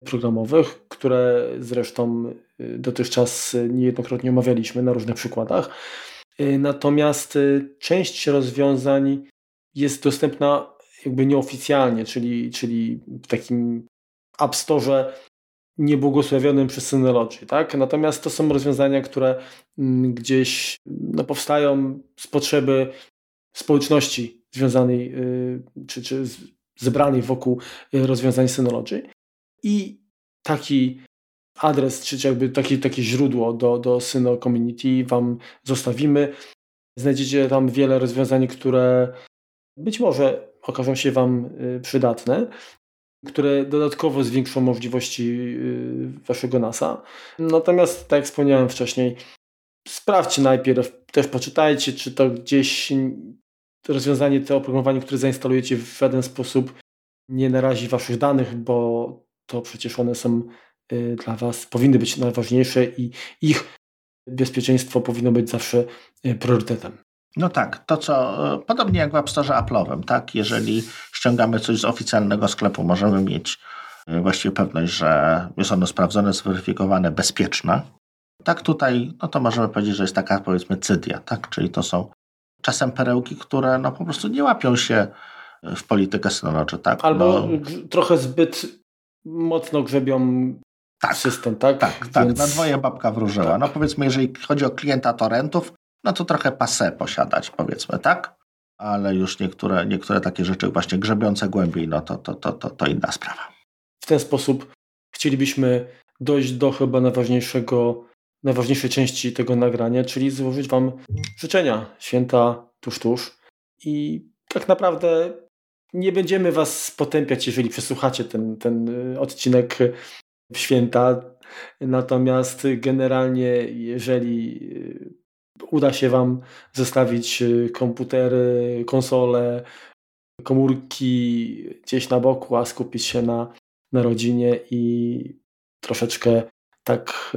programowych, które zresztą y, dotychczas niejednokrotnie omawialiśmy na różnych przykładach. Y, natomiast y, część rozwiązań jest dostępna jakby nieoficjalnie, czyli, czyli w takim App Store niebłogosławionym przez Synology. Tak? Natomiast to są rozwiązania, które mm, gdzieś no, powstają z potrzeby społeczności związanej czy, czy zebranej wokół rozwiązań Synology. I taki adres, czy jakby takie, takie źródło do, do Syno Community Wam zostawimy. Znajdziecie tam wiele rozwiązań, które być może okażą się Wam y, przydatne, które dodatkowo zwiększą możliwości y, Waszego NASA. Natomiast, tak jak wspomniałem wcześniej, sprawdźcie najpierw, też poczytajcie, czy to gdzieś rozwiązanie, to oprogramowanie, które zainstalujecie w żaden sposób nie narazi Waszych danych, bo to przecież one są y, dla Was, powinny być najważniejsze i ich bezpieczeństwo powinno być zawsze y, priorytetem. No tak, to co, y, podobnie jak w App Store Apple'owym, tak? Jeżeli ściągamy coś z oficjalnego sklepu, możemy mieć właściwie pewność, że jest ono sprawdzone, zweryfikowane, bezpieczne. Tak tutaj, no to możemy powiedzieć, że jest taka powiedzmy cydia, tak? Czyli to są czasem perełki, które no po prostu nie łapią się w politykę Synology, tak? Albo no, trochę zbyt mocno grzebią tak, system, tak? Tak, Więc... tak. Na dwoje babka wróżyła. Tak. No powiedzmy, jeżeli chodzi o klienta torrentów, no to trochę passe posiadać, powiedzmy, tak? Ale już niektóre, niektóre takie rzeczy właśnie grzebiące głębiej, no to, to, to, to, to inna sprawa. W ten sposób chcielibyśmy dojść do chyba najważniejszego, najważniejszej części tego nagrania, czyli złożyć Wam życzenia święta tuż, tuż. I tak naprawdę nie będziemy Was potępiać, jeżeli przesłuchacie ten, ten y, odcinek święta. Natomiast generalnie, jeżeli y, uda się Wam zostawić y, komputery, konsole, komórki gdzieś na boku, a skupić się na, na rodzinie i troszeczkę tak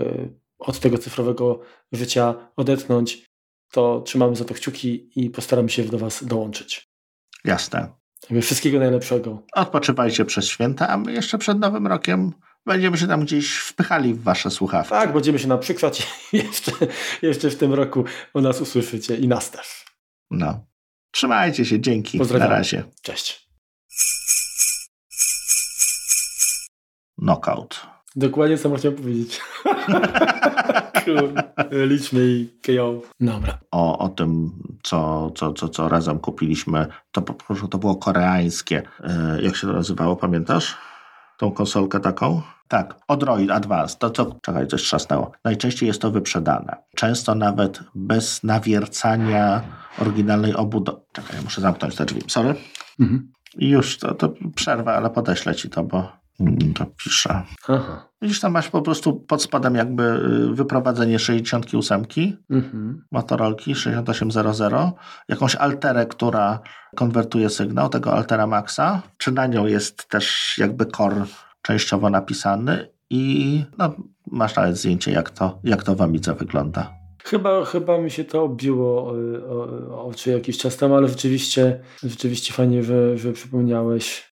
od tego cyfrowego życia odetchnąć, to trzymamy za to kciuki i postaramy się do Was dołączyć. Jasne. Wszystkiego najlepszego. Odpoczywajcie przez święta, a my jeszcze przed Nowym Rokiem będziemy się tam gdzieś wpychali w wasze słuchawki. Tak, będziemy się naprzykrzać i [LAUGHS] jeszcze, jeszcze w tym roku o nas usłyszycie i nas też. No. Trzymajcie się, dzięki. Pozdrawiam. Na razie. Cześć. Knockout. Dokładnie co chciałem powiedzieć. [LAUGHS] Liczmy i KO. Dobra. O, o tym, co, co, co, co razem kupiliśmy, to po prostu to było koreańskie. E, jak się to nazywało, pamiętasz? Tą konsolkę taką? Tak, Odroid Advanced. To co, czekaj, coś trzasnęło. Najczęściej jest to wyprzedane. Często nawet bez nawiercania oryginalnej obudowy. Czekaj, muszę zamknąć te drzwi. Sorry. Mhm. Już, to, to przerwę, ale podeślę ci to, bo Mm, to pisze. Aha. Widzisz, tam masz po prostu pod spodem jakby y, wyprowadzenie 68, mhm. Motorolki 6800, jakąś alterę, która konwertuje sygnał, tego altera maxa, czy na nią jest też jakby core częściowo napisany i no, masz nawet zdjęcie, jak to, jak to w Amidze wygląda. Chyba, chyba mi się to obiło y, oczy jakiś czas temu, ale rzeczywiście, rzeczywiście fajnie, że, że przypomniałeś.